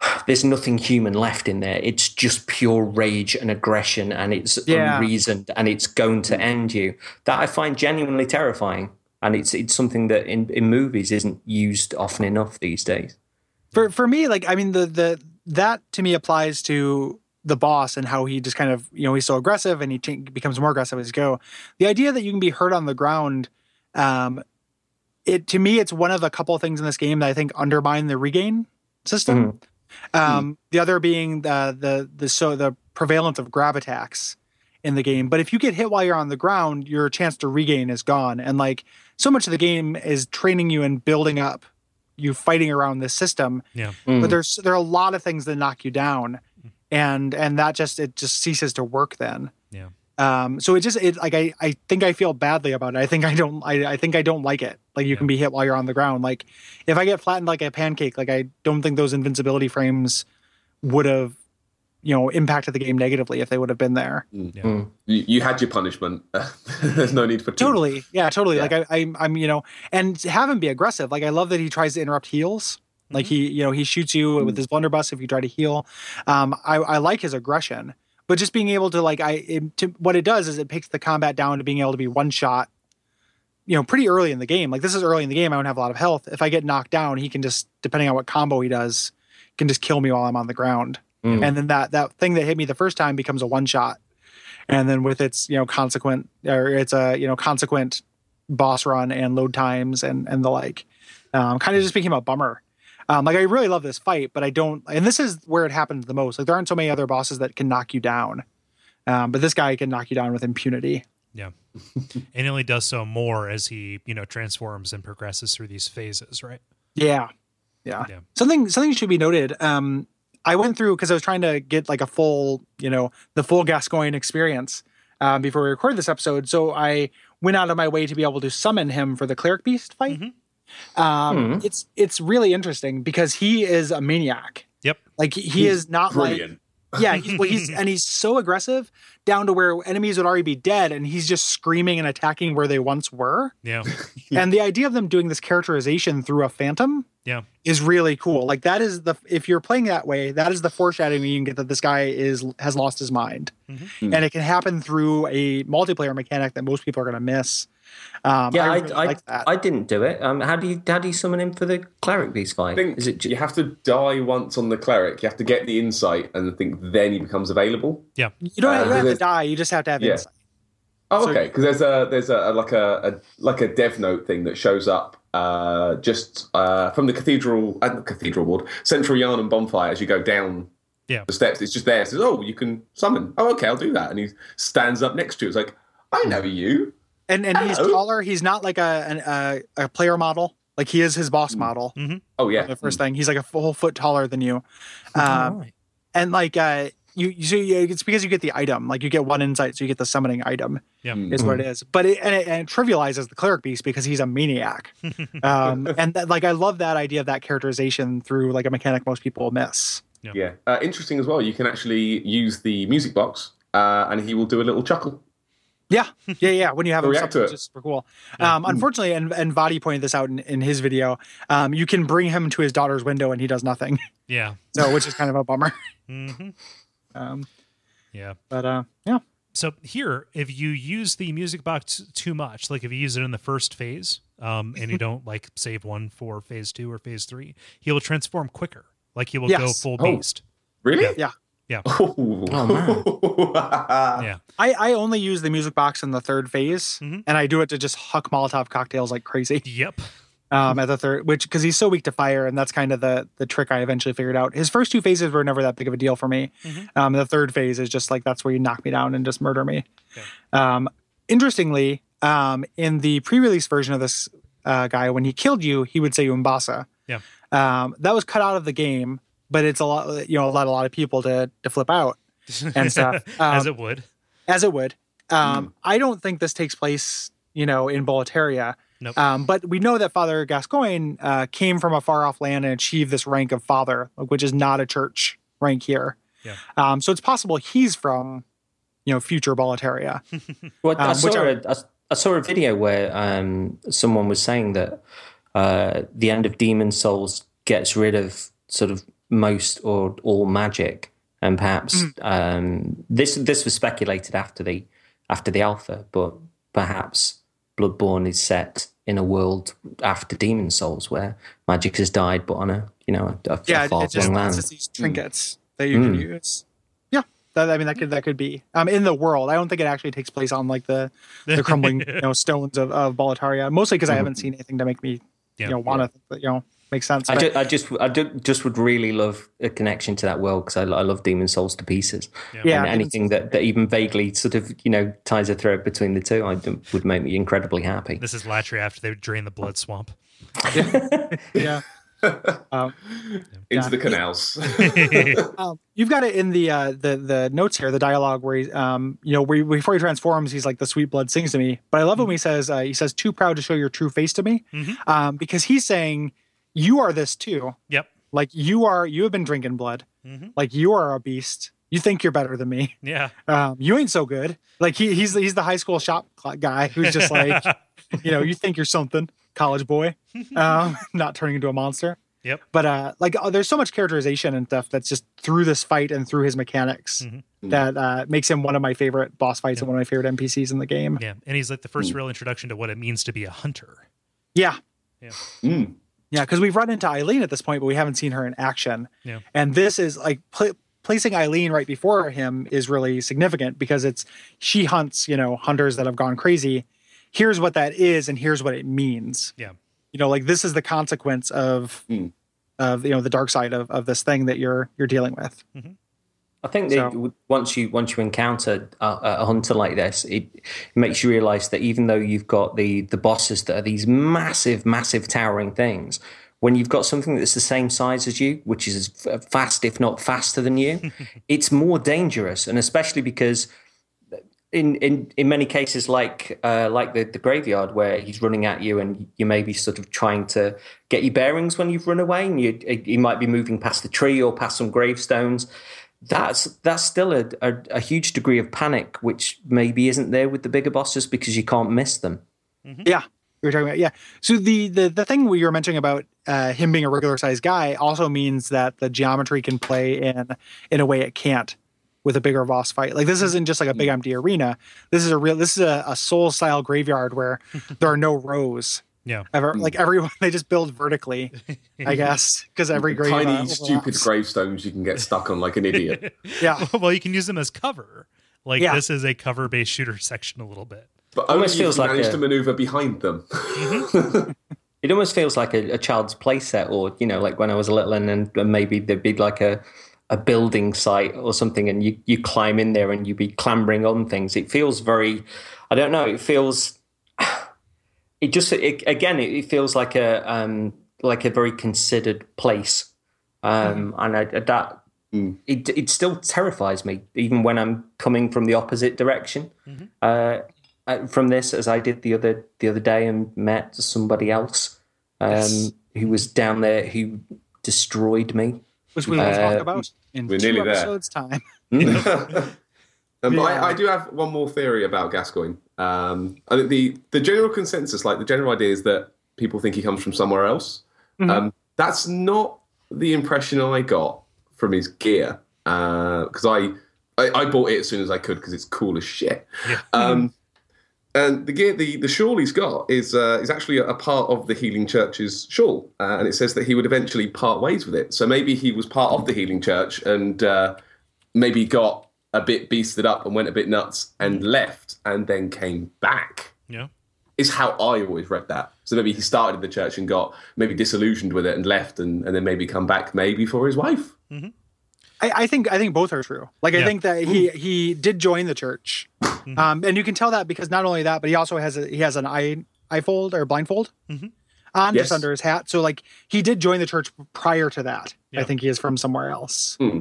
there's nothing human left in there. It's just pure rage and aggression and it's Yeah. unreasoned and it's going to mm. end you. That I find genuinely terrifying. And it's it's something that in, in movies isn't used often enough these days. For for me like i mean the the that to me applies to the boss and how he just kind of you know he's so aggressive and he ch- becomes more aggressive as you go. The idea that you can be hurt on the ground um it to me it's one of a couple of things in this game that i think undermine the regain system. Um the other being the the the so the prevalence of grab attacks in the game. But if you get hit while you're on the ground your chance to regain is gone. And like so much of the game is training you and building up you fighting around this system Yeah. Mm. but there's there are a lot of things that knock you down and and that just it just ceases to work then Yeah. um so it just it like i i think i feel badly about it i think i don't i, I think i don't like it like you can be hit while you're on the ground like if i get flattened like a pancake like i don't think those invincibility frames would have you know impacted the game negatively if they would have been there. Mm. Mm. You, you had your punishment. There's no need for two. totally. Yeah totally. Yeah. like I, I i'm you know and have him be aggressive. Like i love that he tries to interrupt heals. Like mm-hmm. he you know he shoots you with mm. his blunderbuss if you try to heal. Um i i like his aggression but just being able to like i it, to, what it does is it takes the combat down to being able to be one shot you know pretty early in the game. Like this is early in the game. I don't have a lot of health. If i get knocked down he can just depending on what combo he does can just kill me while i'm on the ground and then that that thing that hit me the first time becomes a one shot and then with its you know consequent or it's a you know consequent boss run and load times and and the like um, kind of just became a bummer um, like i really love this fight but i don't and this is where it happens the most like there aren't so many other bosses that can knock you down um, but this guy can knock you down with impunity Yeah. and he only does so more as he, you know, transforms and progresses through these phases, right? Yeah. Yeah. Yeah. Something something should be noted. Um I went through because I was trying to get like a full, you know, the full Gascoigne experience. um, before we recorded this episode. So I went out of my way to be able to summon him for the cleric beast fight. Um, It's it's really interesting because he is a maniac. Yep. Like he, he is not Brilliant. like yeah, he's, well, he's and he's so aggressive down to where enemies would already be dead, and he's just screaming and attacking where they once were. Yeah. And the idea of them doing this characterization through a phantom Yeah. is really cool. Like that is the if you're playing that way, that is the foreshadowing you can get that this guy is has lost his mind, Mm-hmm. and it can happen through a multiplayer mechanic that most people are going to miss. Um, Yeah, I, I, really I, like that. I didn't do it. Um, how do you how do you summon him for the cleric beast fight? I think Is it ju- you have to die once on the cleric. You have to get the insight, and I think then he becomes available. Yeah. you don't, uh, you don't have to die. You just have to have Yeah. insight. Oh, So- okay. Because there's a there's a, like a, a like a dev note thing that shows up uh, just uh, from the cathedral uh, not cathedral ward central Yharnam bonfire as you go down Yeah. the steps. It's just there. It says, "Oh, you can summon." Oh, okay, I'll do that. And he stands up next to you. It's like, I know you. And and he's Hello. taller. He's not like a an, a a player model. Like he is his boss model. Oh yeah. The first thing, he's like a full foot taller than you. Um, Right. and like uh you, you so you, it's because you get the item like you get one insight so you get the summoning item Yeah. is what it is but it and, it and it trivializes the cleric beast because he's a maniac um and that, like i love that idea of that characterization through like a mechanic most people miss Yeah. Uh, interesting as well. You can actually use the music box, uh, and he will do a little chuckle. Yeah yeah yeah when you have him React to it. just super cool um unfortunately and and Vaati pointed this out in, in his video um you can bring him to his daughter's window and he does nothing Yeah. so which is kind of a bummer hmm um Yeah. but uh yeah So here, if you use the music box too much, like if you use it in the first phase, um, and you don't like save one for phase two or phase three, he will transform quicker. Like he will go full Oh. beast. Really? yeah Yeah. Oh, Yeah. I, I only use the music box in the third phase, Mhm. and I do it to just huck Molotov cocktails like crazy. Yep. Um, at the third, which because he's so weak to fire, and that's kind of the the trick I eventually figured out. His first two phases were never that big of a deal for me. Um, the third phase is just like that's where you knock me down and just murder me. Um, interestingly, um, in the pre-release version of this uh, guy, when he killed you, he would say Umbasa. Yeah. Um, that was cut out of the game, but it's a lot, you know, a lot, a lot of people to to flip out and stuff. As Um, it would. as it would. Um, I don't think this takes place, you know, in Boletaria. Nope. Um, but we know that Father Gascoigne uh, came from a far off land and achieved this rank of father, which is not a church rank here. Yeah. Um, so it's possible he's from, you know, future Boletaria. Well, I, Um, saw which are- a, I, I saw a video where um, someone was saying that uh, the end of Demon Souls gets rid of sort of most or all magic, and perhaps Mm. um, this this was speculated after the after the alpha, but perhaps Bloodborne is set in a world after Demon Souls where magic has died, but on a you know a, a yeah, far it's just, land. just these trinkets that you can use. Yeah. That, I mean, that could that could be um, in the world. I don't think it actually takes place on like the the crumbling you know stones of, of Boletaria. Mostly because I haven't seen anything to make me Yeah. you know want to think that you know makes sense. I, But- ju- I just, I ju- just would really love a connection to that world because I, I love Demon Souls to pieces. Yeah, and Demon anything that, that even vaguely sort of, you know, ties a thread between the two, I d- would make me incredibly happy. This is Latria after they drain the blood swamp. yeah. um, Into Yeah. the canals. um, you've got it in the uh, the the notes here, the dialogue where he, um, you know, where he, before he transforms, he's like, "The sweet blood sings to me." But I love when he says, uh, "He says, too proud to show your true face to me," um, because he's saying, "You are this too. Yep. Like you are. You have been drinking blood. Like you are a beast. You think you're better than me. Yeah. Um, you ain't so good. Like he, he's he's the high school shop guy who's just like, you know, you think you're something, college boy, um, not turning into a monster." Yep. but uh like oh, there's so much characterization and stuff that's just through this fight and through his mechanics that uh makes him one of my favorite boss fights and one of my favorite npcs in the game Yeah. And he's like the first real introduction to what it means to be a hunter. yeah Yeah. Mm. Yeah because we've run into eileen at this point but we haven't seen her in action Yeah. and this is like pl- placing eileen right before him is really significant because it's she hunts you know hunters that have gone crazy here's what that is and here's what it means Yeah. you know like this is the consequence of Mm. of you know the dark side of, of this thing that you're you're dealing with I think that So- once you once you encounter a, a hunter like this, it, it makes you realize that even though you've got the the bosses that are these massive, massive towering things, when you've got something that's the same size as you, which is as fast, if not faster than you, it's more dangerous. And especially because in, in, in many cases, like uh, like the, the graveyard, where he's running at you, and you may be sort of trying to get your bearings when you've run away, and you you might be moving past a tree or past some gravestones. That's that's still a, a, a huge degree of panic, which maybe isn't there with the bigger bosses because you can't miss them. Yeah, we were talking about yeah. So the the the thing we were mentioning about uh, him being a regular sized guy also means that the geometry can play in in a way it can't with a bigger boss fight. Like this isn't just like a big empty arena. This is a real. This is a, a soul style graveyard where there are no rows. Yeah. Ever like everyone they just build vertically, I guess, because every grave Tiny, uh, stupid overlaps. gravestones you can get stuck on like an idiot. Yeah, well, you can use them as cover. Like Yeah. this is a cover based shooter section a little bit. But only Almost if you feels like manage a- to maneuver behind them. It almost feels like a, a child's playset, or you know, like when I was little, and, and maybe there'd be like a a building site or something, and you you climb in there and you'd be clambering on things. It feels very, I don't know. It feels, it just it, again, it, it feels like a um like a very considered place, um, and I, that it it still terrifies me, even when I'm coming from the opposite direction. Uh, uh, from this, as I did the other the other day, and met somebody else um, who was down there who destroyed me. which we will Uh, talk about in we're two nearly there. episodes time. Um, Yeah. I, I do have one more theory about Gascoigne. Um, I think the the general consensus, like the general idea, is that people think he comes from somewhere else. Mm-hmm. Um, that's not the impression I got from his gear because I, I I bought it as soon as I could because it's cool as shit. Um, and the gear, the, the shawl he's got is uh, is actually a, a part of the Healing Church's shawl, uh, and it says that he would eventually part ways with it. So maybe he was part of the Healing Church and uh, maybe got a bit beasted up and went a bit nuts and mm. left, and then came back. Yeah. Is how I always read that. So maybe he started in the church and got maybe disillusioned with it and left, and, and then maybe come back maybe for his wife. Mm-hmm. I, I think I think both are true. Like I think that he he did join the church, mm-hmm. um, and you can tell that because not only that, but he also has a he has an eye eye fold or blindfold mm-hmm. on Yes. just under his hat. So like he did join the church prior to that. Yeah. I think he is from somewhere else. Hmm.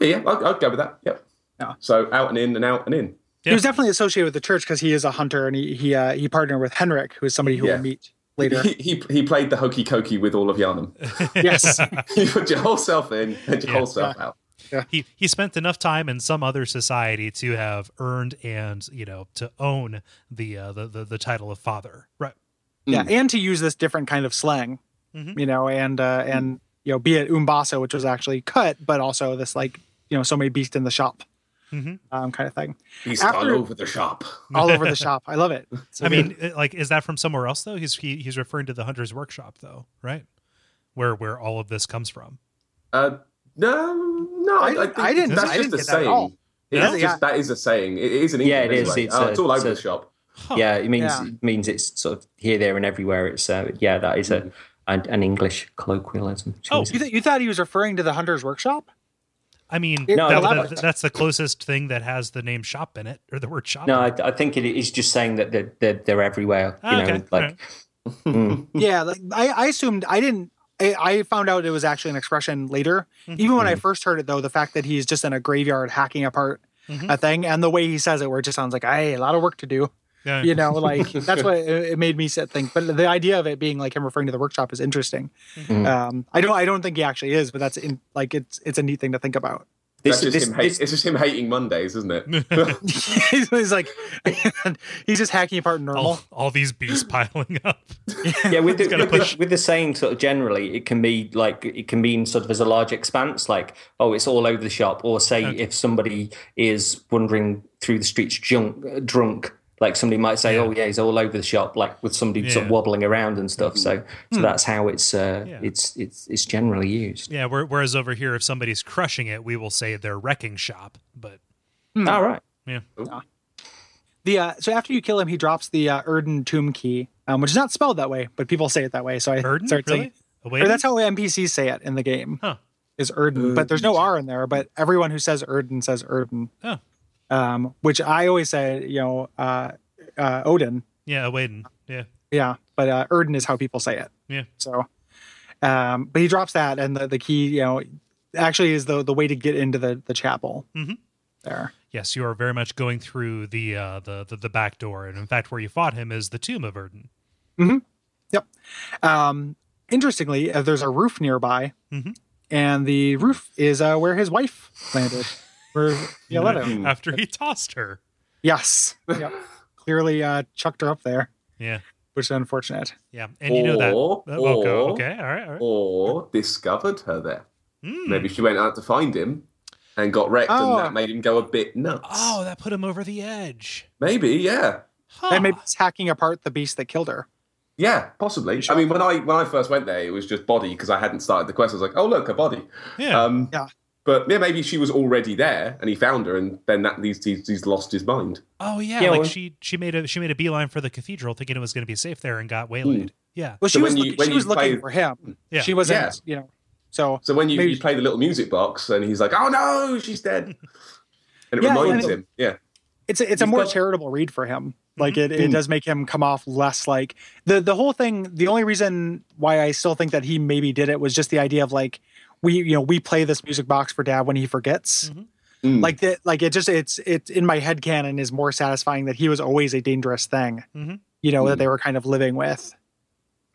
Yeah, I'll, I'll go with that. Yep. Yeah. So out and in and out and in. He was definitely associated with the church because he is a hunter and he he uh, he partnered with Henryk, who is somebody who Yeah. we'll meet later. He, he he played the hokey cokey with all of Yharnam. yes, you put your whole self in and your Yeah. whole self out. He he spent enough time in some other society to have earned and you know to own the uh, the, the the title of father. Right. yeah, and to use this different kind of slang, Mhm. you know, and uh, and you know, be it umbasa, which was actually cut, but also this like you know, so many beasts in the shop, Mhm. um, kind of thing, He's After- all over the shop. all over the shop. I love it. So I good. mean, like, is that from somewhere else though? He's he, he's referring to the Hunter's Workshop though, right? Where where all of this comes from. Uh, no, no, I, I I, didn't- think I didn't- That's I just didn't a get that saying. It's Yeah. just, Yeah. That is a saying. It is an Yeah, it is. It's Oh, a- it's all over it's the a- shop. Yeah, it means Yeah. it means it's sort of here, there, and everywhere. It's uh, yeah, that is a an, an English colloquialism. Oh, you, th- you thought he was referring to the hunter's workshop? I mean, No, that- that- that's the closest thing that has the name shop in it or the word shop. no, I. I think it is just saying that they're they're, they're everywhere. You Ah, know, okay, like Yeah, like I, I assumed I didn't. I, I found out it was actually an expression later. Mm-hmm. Even when I first heard it, though, the fact that he's just in a graveyard hacking apart Mm-hmm. a thing, and the way he says it, where it just sounds like, "Hey, a lot of work to do." Yeah. You know, like that's what it, it made me sit think. But the idea of it being like him referring to the workshop is interesting. Mm-hmm. Um, I don't, I don't think he actually is, but that's in, like it's it's a neat thing to think about. this, That's just this, him hate, this- it's just him hating Mondays, isn't it? he's like, he's just hacking apart normal. all, all these beasts piling up. yeah, with the, gotta with, the, push. with the saying sort of generally, it can be like it can mean sort of as a large expanse, like oh, it's all over the shop, or say if somebody is wandering through the streets junk, uh, drunk, like somebody might say, oh yeah, he's all over the shop, like with somebody sort of wobbling around and stuff. So, so that's how it's uh, Yeah. it's it's it's generally used. Yeah, whereas over here, if somebody's crushing it, we will say they're wrecking shop. But All right. yeah, The uh, so after you kill him, he drops the uh, Erden tomb key, um, which is not spelled that way, but people say it that way. So I Burden, started really? saying, Away or that's how NPCs say it in the game. Huh. Is Erden, but there's no R in there. But everyone who says Erden says Erden, Oh, um, which I always say, you know, uh, uh, Odin. yeah, Odin. Yeah, Yeah, but uh, Erden is how people say it. yeah. So, um, but he drops that, and the, the key, you know, actually is the the way to get into the the chapel. Mhm. there. Yes, you are very much going through the uh, the, the the back door, and in fact, where you fought him is the tomb of Erden. Yep. Um, interestingly, uh, there's a roof nearby, Mhm. and the roof is uh, where his wife landed. Where you let after he tossed her. Yes. Yep. Clearly uh, chucked her up there, Yeah, which is unfortunate. yeah, and you know that. Or- uh, or- okay, all right, all right. Or discovered her there. Mm. Maybe she went out to find him and got wrecked, Oh. and that made him go a bit nuts. Oh, that put him over the edge. Maybe, yeah. Huh. And maybe it's hacking apart the beast that killed her. Yeah, possibly. I mean, when I when I first went there, it was just body because I hadn't started the quest. I was like, oh look, a body. Yeah. Um, Yeah. But yeah, maybe she was already there, and he found her, and then that he's, he's, he's lost his mind. oh yeah, Yeah, like well- she she made a she made a beeline for the cathedral, thinking it was going to be safe there, and got waylaid. Hmm. Yeah, Well, she So was you- looking, she you was looking for him. Yeah. She wasn't, Yeah. you know. So So when you, Maybe- you play the little music box, and he's like, "Oh no, she's dead," and it Yeah, reminds and- him, yeah, it's a, it's a more got- charitable read for him. Like it, it mm-hmm. does make him come off less like the the whole thing. The only reason why I still think that he maybe did it was just the idea of like we you know we play this music box for dad when he forgets. Mm. Like that, like it just it's it's in my head canon is more satisfying that he was always a dangerous thing. Mhm. You know Mm. that they were kind of living with.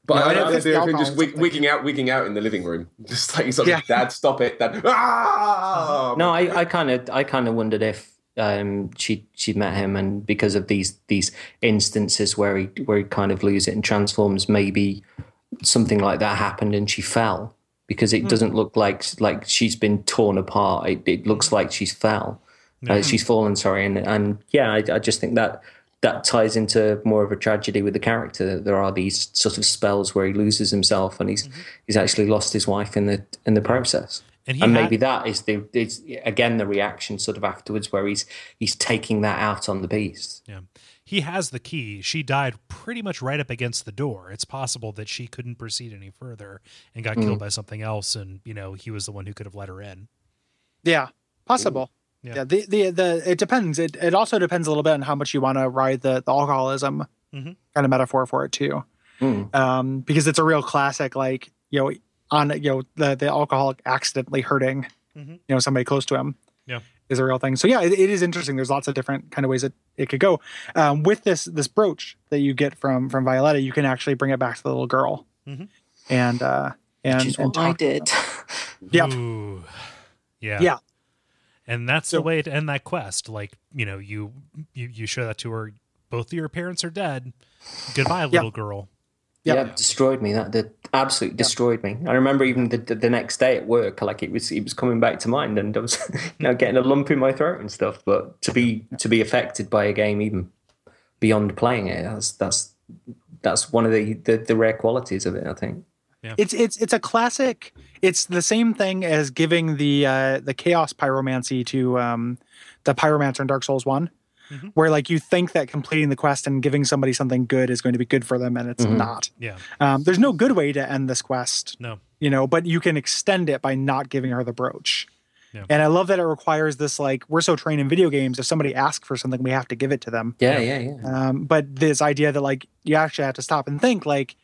But Yeah, I I don't know think it's the him just alcohol wig, wigging out, wigging out in the living room, just like sort of, Yeah. "Dad, stop it!" Dad, ah! No, I, I kind of, I kind of wondered if um, she she met him, and because of these these instances where he where he kind of loses it and transforms, maybe something like that happened, and she fell because it hmm. doesn't look like like she's been torn apart. It, it looks like she's fell, uh, hmm. she's fallen. Sorry, and and yeah, I, I just think that. That ties into more of a tragedy with the character. There are these sort of spells where he loses himself, and he's mm-hmm. he's actually lost his wife in the in the process and and had- maybe that is the is again the reaction sort of afterwards where he's he's taking that out on the beast Yeah. He has the key. She died pretty much right up against the door. It's possible that she couldn't proceed any further and got killed by something else and, you know, he was the one who could have let her in. Yeah, possible. Yeah. Yeah. the, the the it depends. It it also depends a little bit on how much you want to ride the, the alcoholism Mhm. kind of metaphor for it too. Mm. Um, because it's a real classic, like you know, on you know the the alcoholic accidentally hurting Mhm. you know somebody close to him. Yeah. is a real thing. So yeah, it, it is interesting. There's lots of different kind of ways that it could go. Um, with this this brooch that you get from from Violetta, you can actually bring it back to the little girl, Mhm. and uh, and, which is and what I talk to them. did Yep. Ooh. Yeah. Yeah. And that's So- the way to end that quest. Like, you know, you you, you show that to her. Both of your parents are dead. Goodbye, little girl. Yep. yeah destroyed me. That that absolutely destroyed me. I remember even the, the, the next day at work like it was it was coming back to mind and i was you know getting a lump in my throat and stuff. But to be to be affected by a game even beyond playing it that's that's that's one of the the, the rare qualities of it i think. It's it's it's a classic. It's the same thing as giving the uh, the chaos pyromancy to um, the pyromancer in Dark Souls one, Mhm. where like you think that completing the quest and giving somebody something good is going to be good for them, and it's not. Yeah. Um, there's no good way to end this quest, No. you know, but you can extend it by not giving her the brooch. Yeah. And I love that it requires this like we're so trained in video games. If somebody asks for something, we have to give it to them. yeah yeah yeah Um, but this idea that like you actually have to stop and think like,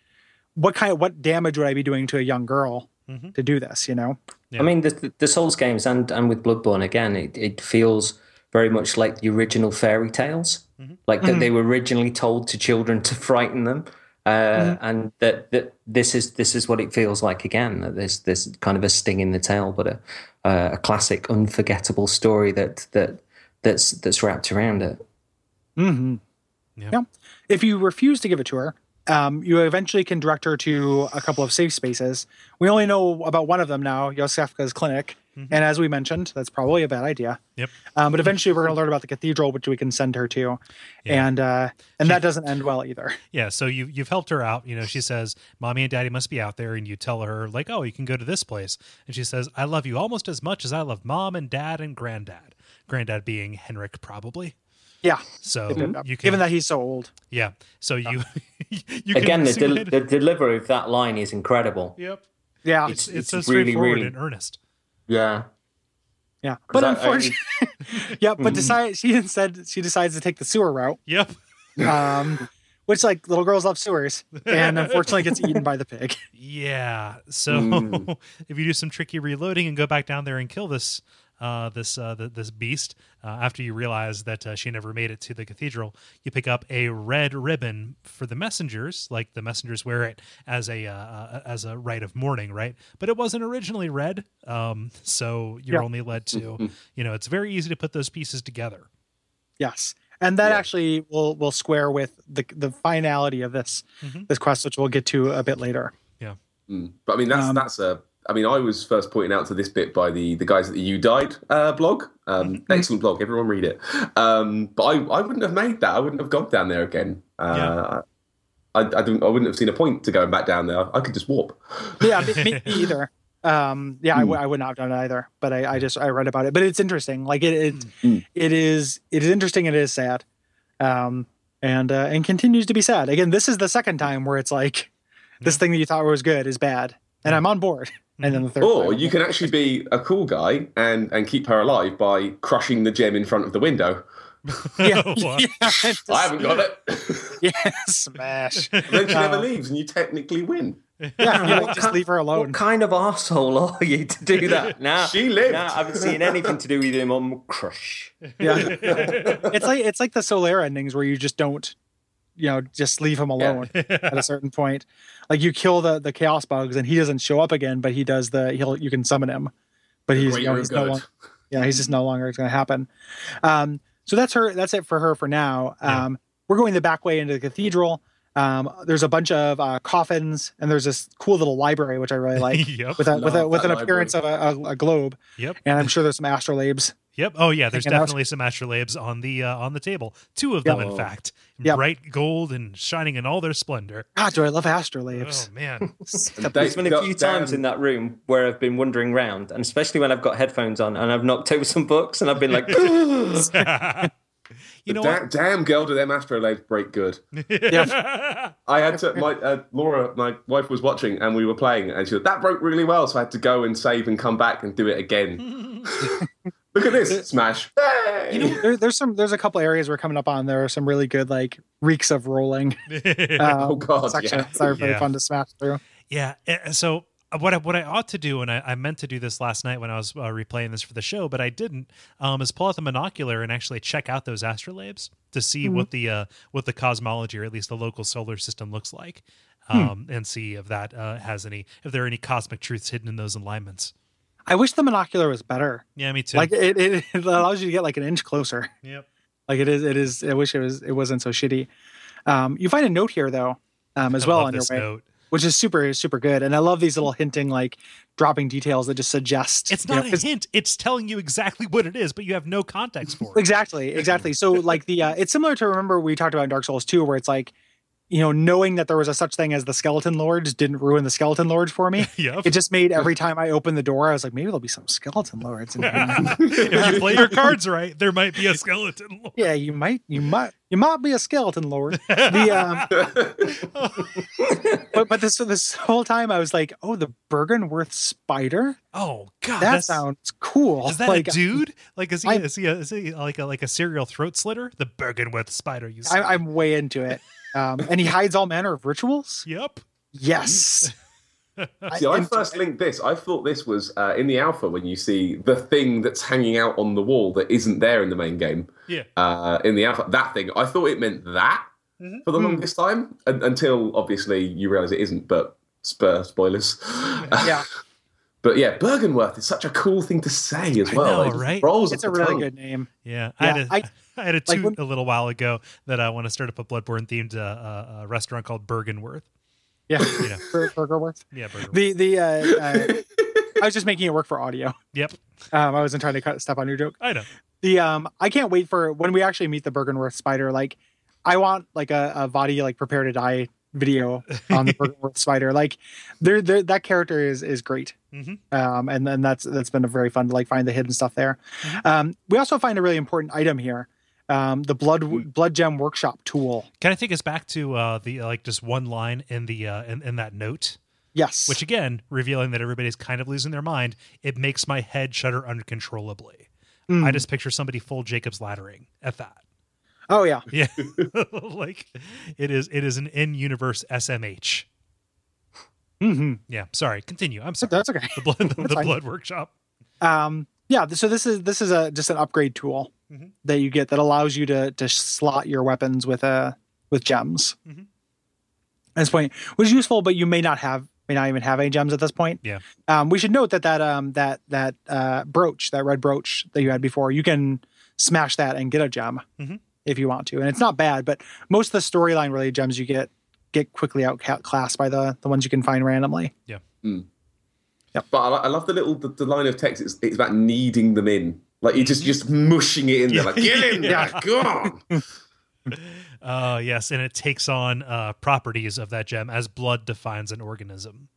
what kind of what damage would I be doing to a young girl Mhm. to do this? You know? Yeah. I mean, the, the Souls games and, and with Bloodborne again, it, it feels very much like the original fairy tales, like that they were originally told to children to frighten them, uh, and that, that this is this is what it feels like again. That there's there's kind of a sting in the tail, but a uh, a classic, unforgettable story that that that's that's wrapped around it. Mm-hmm. Yeah. If you refuse to give it to her, um, you eventually can direct her to a couple of safe spaces. We only know about one of them now, Iosefka's clinic. And as we mentioned, that's probably a bad idea. Yep. Um, but eventually, we're going to learn about the cathedral, which we can send her to, Yeah. and uh, and that doesn't end well either. Yeah, so you you've helped her out. You know, she says, "Mommy and Daddy must be out there," and you tell her like, "Oh, you can go to this place," and she says, "I love you almost as much as I love Mom and Dad and Granddad." Granddad being Henryk, probably. Yeah, So you you can, given that he's so old. yeah. So you you can Again, the, del- the delivery of that line is incredible. yep. Yeah, It's it's, it's so really, straightforward really- and earnest. Yeah. yeah. But I- I- unfortunately, yeah. But decide she instead she decides to take the sewer route. Yep. um, which like little girls love sewers, and unfortunately gets eaten by the pig. Yeah. So Mm. if you do some tricky reloading and go back down there and kill this uh, this uh, the, this beast. Uh, after you realize that uh, she never made it to the cathedral, you pick up a red ribbon for the messengers. Like the messengers wear it as a uh, uh, as a rite of mourning, right? But it wasn't originally red, um, so you're Yeah. only led to you know it's very easy to put those pieces together. Yes, and that Yeah. actually will will square with the the finality of this Mhm. this quest, which we'll get to a bit later. Mm. But I mean, that's Um, that's a. I mean, I was first pointing out to this bit by the the guys at the You Died uh, blog. Um, Mm-hmm. Excellent blog. Everyone read it. Um, but I, I wouldn't have made that. I wouldn't have gone down there again. Uh, I, I, didn't, I wouldn't have seen a point to going back down there. I could just warp. Yeah, me, me either. Um, yeah, I, w- I would not have done it either. But I, I just I read about it. But it's interesting. Like it it, Mm. it is it is interesting. and It is sad, um, and uh, and continues to be sad. Again, this is the second time where it's like this thing that you thought was good is bad, and I'm on board. And then the third. Or time, you can actually be a cool guy and and keep her alive by crushing the gem in front of the window. yeah, yeah, just- I haven't got it. yeah, smash. then she never Uh, leaves, and you technically win. Yeah, yeah, What just leave her alone. What kind of asshole are you to do that? Nah, She lived. Nah, I haven't seen anything to do with him on Crush. Yeah, it's like it's like the Solaire endings where you just don't, you know, just leave him alone at a certain point. Like you kill the the chaos bugs and he doesn't show up again, but he does the he'll you can summon him, but he's, you know, he's no longer yeah he's just no longer it's going to happen. Um, so that's her. That's it for her for now. Yeah. Um, we're going the back way into the cathedral. Um, there's a bunch of uh, coffins and there's this cool little library which I really like yep. with a with a with an appearance of a, a, a globe. Yep. And I'm sure there's some astrolabes. Yep. Oh yeah, there's Hanging out. definitely some astrolabes on the uh, on the table. Two of them, Yep. in fact, Yep. bright gold and shining in all their splendor. God, do I love astrolabes? Oh man. There's been a few Dan- times in that room where I've been wandering around, and especially when I've got headphones on and I've knocked over some books and I've been like, you know Da- what? damn girl, do them astrolabes break good. Yeah. I had to. My uh, Laura, my wife, was watching, and we were playing, and she said that broke really well. So I had to go and save and come back and do it again. Look at this smash! Hey! there, there's some there's a couple areas we're coming up on there are some really good like reeks of rolling um, Oh, God, sections yeah. that are very Yeah. fun to smash through Yeah. So uh, what I, what I ought to do, and I, I meant to do this last night when I was uh, replaying this for the show, but I didn't, um, is pull out the monocular and actually check out those astrolabes to see Mm-hmm. what the uh, what the cosmology or at least the local solar system looks like, Hmm. um, and see if that uh, has any if there are any cosmic truths hidden in those alignments. I wish the monocular was better Yeah, me too. like it, it, it allows you to get like an inch closer yep. like it is it is i wish it was it wasn't so shitty um you find a note here though um as I well on your way note. which is super super good and i love these little hinting like dropping details that just suggest It's you know, not a hint. It's telling you exactly what it is, but you have no context for it. Exactly, exactly. So like the uh, it's similar to remember we talked about in Dark Souls 2 where it's like you know knowing that there was a such thing as the skeleton lords didn't ruin the skeleton lords for me. Yep. It just made every time I opened the door I was like maybe there'll be some skeleton lords in here. if you play your cards right, there might be a skeleton. lord. yeah, you might you might you might be a skeleton lord. The um but but this this whole time I was like, "Oh, the Byrgenwerth spider? Oh God, That sounds cool." Is that like a dude? Like is he, I- is he, a, is he like a like a serial throat slitter? The Byrgenwerth spider. You? I, I'm way into it. Um, and he hides all manner of rituals. yep. Yes. See, I first linked this. I thought this was uh, in the alpha when you see the thing that's hanging out on the wall that isn't there in the main game. Yeah. Uh, in the alpha, that thing. I thought it meant that for the longest time un- until obviously you realize it isn't. But spur spoilers. Yeah. but yeah, Byrgenwerth is such a cool thing to say as I well. know, It right? Rolls It's a really tongue. good name. Yeah. I Yeah, had a, I- I had a like when- a little while ago that I want to start up a Bloodborne themed uh, uh, uh, restaurant called Byrgenwerth. Yeah. You know. Bur- Burgerworth. Yeah. Byrgenwerth. The the uh, uh, I was just making it work for audio. yep. Um, I wasn't trying to cut step on your joke. I know. The um, I can't wait for when we actually meet the Byrgenwerth spider. Like, I want like a, a Vaati like prepare to die video on the Byrgenwerth spider. Like, there that character is is great. Mhm. Um, and then that's that's been a very fun to like find the hidden stuff there. Mm-hmm. Um, we also find a really important item here. Um, the blood blood gem workshop tool. Can I take us back to uh, the like just one line in the uh, in, in that note? Yes. which again revealing that everybody's kind of losing their mind it makes my head shudder uncontrollably Mm. i just picture somebody full jacob's laddering at that oh yeah. yeah like it is it is an in-universe smh hmm yeah sorry continue i'm sorry That's okay. the blood the, fine. blood workshop um yeah, so this is this is a just an upgrade tool Mhm. that you get that allows you to to slot your weapons with uh with gems. Mhm. At this point, which is useful, but you may not have may not even have any gems at this point. Yeah. Um, we should note that that um that that uh brooch that red brooch that you had before you can smash that and get a gem Mhm. if you want to, and it's not bad. But most of the storyline related gems you get get quickly outclassed by the the ones you can find randomly. Yeah. But I, I love the little the, the line of text. It's, it's about kneading them in. Like you're just just mushing it in there. Like get in there, go on. Uh, yes, and it takes on uh, properties of that gem as blood defines an organism.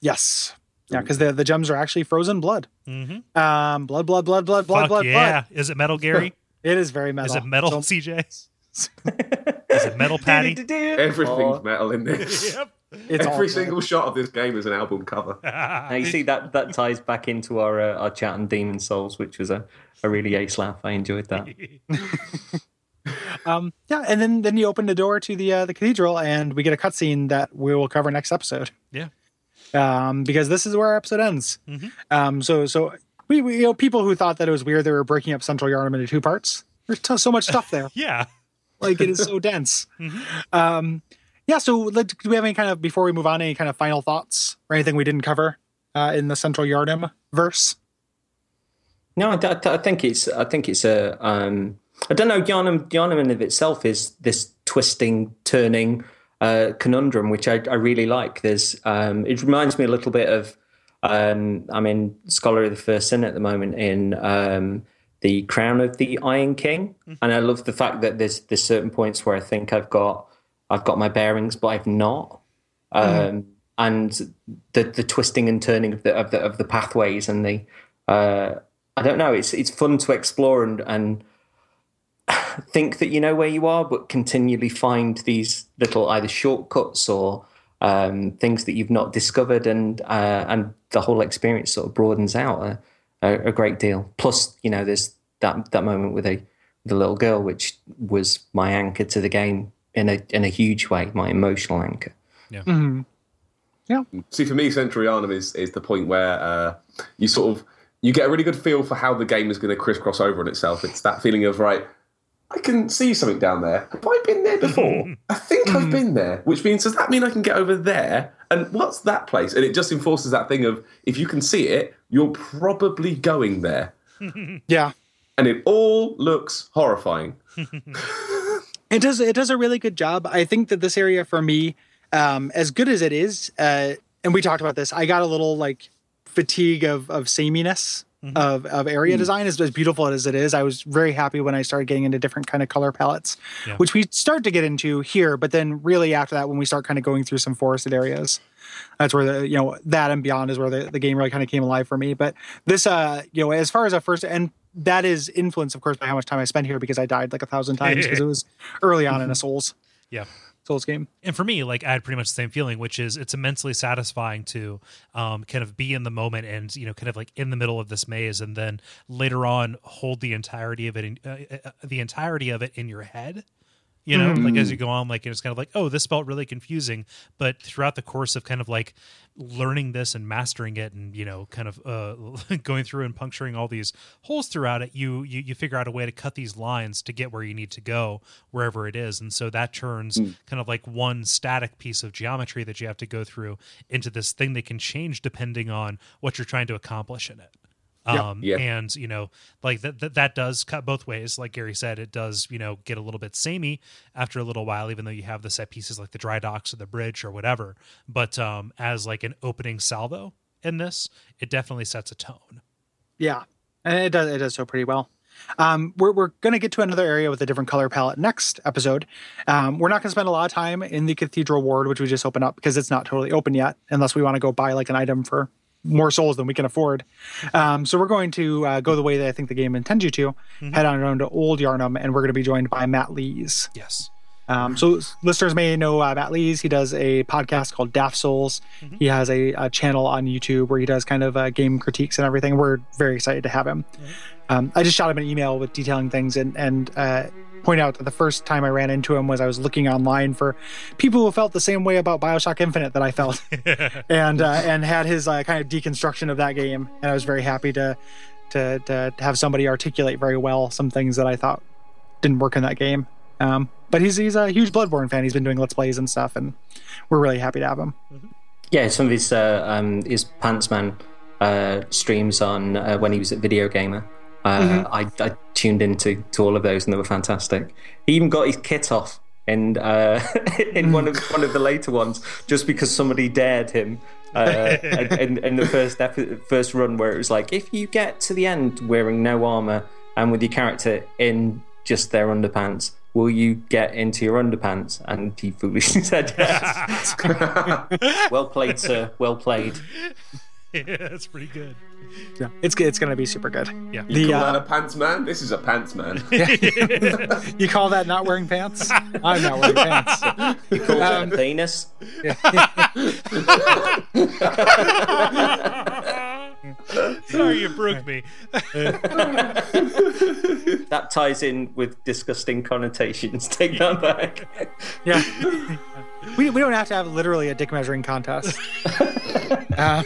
Yes. Yeah, because the the gems are actually frozen blood. Mm-hmm. Um, blood, blood, blood, blood, blood, Fuck blood, yeah! blood. Is it metal, Gary? It is very metal. Is it metal, So- CJ? Is it metal, Paddy? Everything's metal in this. yep. It's Every metal. single shot of this game is an album cover. Now you see that that ties back into our uh, our chat on Demon Souls, which was a, a really ace laugh. I enjoyed that. Um, yeah, and then then you open the door to the uh, the cathedral, and we get a cutscene that we will cover next episode. Yeah. Um, because this is where our episode ends. Mhm. Um, so so we, we you know people who thought that it was weird they were breaking up Central Yharnam into two parts. There's t- so much stuff there. yeah. like it is so dense. Mhm. Um, yeah. So let, do we have any kind of before we move on any kind of final thoughts or anything we didn't cover uh, in the Central Yharnam verse? No, I, I- I think it's I think it's a um, I don't know. Yharnam Yharnam in of itself is this twisting, turning uh, conundrum, which I, I really like. There's um, it reminds me a little bit of um, I'm in Scholar of the First Sin at the moment in um, the Crown of the Iron King, and I love the fact that there's there's certain points where I think I've got I've got my bearings, but I've not. Um, and the the twisting and turning of the of the of the pathways and the uh, I don't know. It's it's fun to explore and and think that you know where you are, but continually find these little either shortcuts or um, things that you've not discovered, and uh, and the whole experience sort of broadens out a, a, a great deal. Plus, you know, there's that that moment with a the little girl, which was my anchor to the game in a in a huge way, my emotional anchor. Mm-hmm. See, for me, Central Yharnam is is the point where uh, you sort of you get a really good feel for how the game is going to crisscross over on itself. It's that feeling of right. I can see something down there. Have I been there before? I think I've been there, which means does that mean I can get over there? And what's that place? And it just enforces that thing of if you can see it, you're probably going there. Yeah. And it all looks horrifying. It does. It does a really good job. I think that this area for me, um, as good as it is, uh, and we talked about this, I got a little like fatigue of of sameness of of area design. As, as beautiful as it is, I was very happy when I started getting into different kind of color palettes, Yeah. which we start to get into here. But then, really after that, when we start kind of going through some forested areas, that's where the you know that and beyond is where the, the game really kind of came alive for me. But this, uh, you know, as far as a first and that is influenced, of course, by how much time I spent here because I died like a thousand times because it was early on in a Souls Yeah. Souls game. and for me like i had pretty much the same feeling which is it's immensely satisfying to um, kind of be in the moment and you know kind of like in the middle of this maze and then later on hold the entirety of it in, uh, uh, the entirety of it in your head you know like as you go on like it's kind of like oh this felt really confusing. But throughout the course of kind of like learning this and mastering it and you know kind of uh, going through and puncturing all these holes throughout it you, you you figure out a way to cut these lines to get where you need to go wherever it is. And so that turns kind of like one static piece of geometry that you have to go through into this thing that can change depending on what you're trying to accomplish in it um Yeah. and you know like that, that that does cut both ways like gary said it does you know get a little bit samey after a little while even though you have the set pieces like the dry docks or the bridge or whatever but um as like an opening salvo in this it definitely sets a tone Yeah, and it does it does so pretty well. Um, we're we're gonna get to another area with a different color palette next episode. Um, we're not gonna spend a lot of time in the Cathedral Ward, which we just opened up because it's not totally open yet, unless we want to go buy like an item for more souls than we can afford. Um, so we're going to uh, go the way that I think the game intends you to. Head on down to Old Yharnam, and we're going to be joined by Matt Lees. yes Um, so listeners may know uh, Matt Lees. He does a podcast called Daft Souls. He has a, a channel on YouTube where he does kind of uh, game critiques and everything. We're very excited to have him. Um, I just shot him an email with detailing things and and uh, point out that the first time I ran into him was I was looking online for people who felt the same way about Bioshock Infinite that I felt, and uh, and had his uh, kind of deconstruction of that game. And I was very happy to to to have somebody articulate very well some things that I thought didn't work in that game. Um, but he's he's a huge Bloodborne fan. He's been doing let's plays and stuff, and we're really happy to have him. Yeah, some of his uh, um, his Pantsman uh, streams on uh, when he was at Video Gamer. Uh, I, I tuned into to all of those and they were fantastic. He even got his kit off in uh, in one of one of the later ones just because somebody dared him. Uh, in, in the first epi- first run, where it was like, if you get to the end wearing no armor and with your character in just their underpants, will you get into your underpants? And he foolishly said yes. well played, sir. Well played. yeah, that's pretty good. Yeah, it's it's going to be super good. Yeah. You The, call uh, that a pants man? This is a pants man. You call that not wearing pants? I'm not wearing pants. You call that Um, a penis? Sorry, you broke me. That ties in with disgusting connotations. Take that back. Yeah. We, we don't have to have literally a dick measuring contest. uh,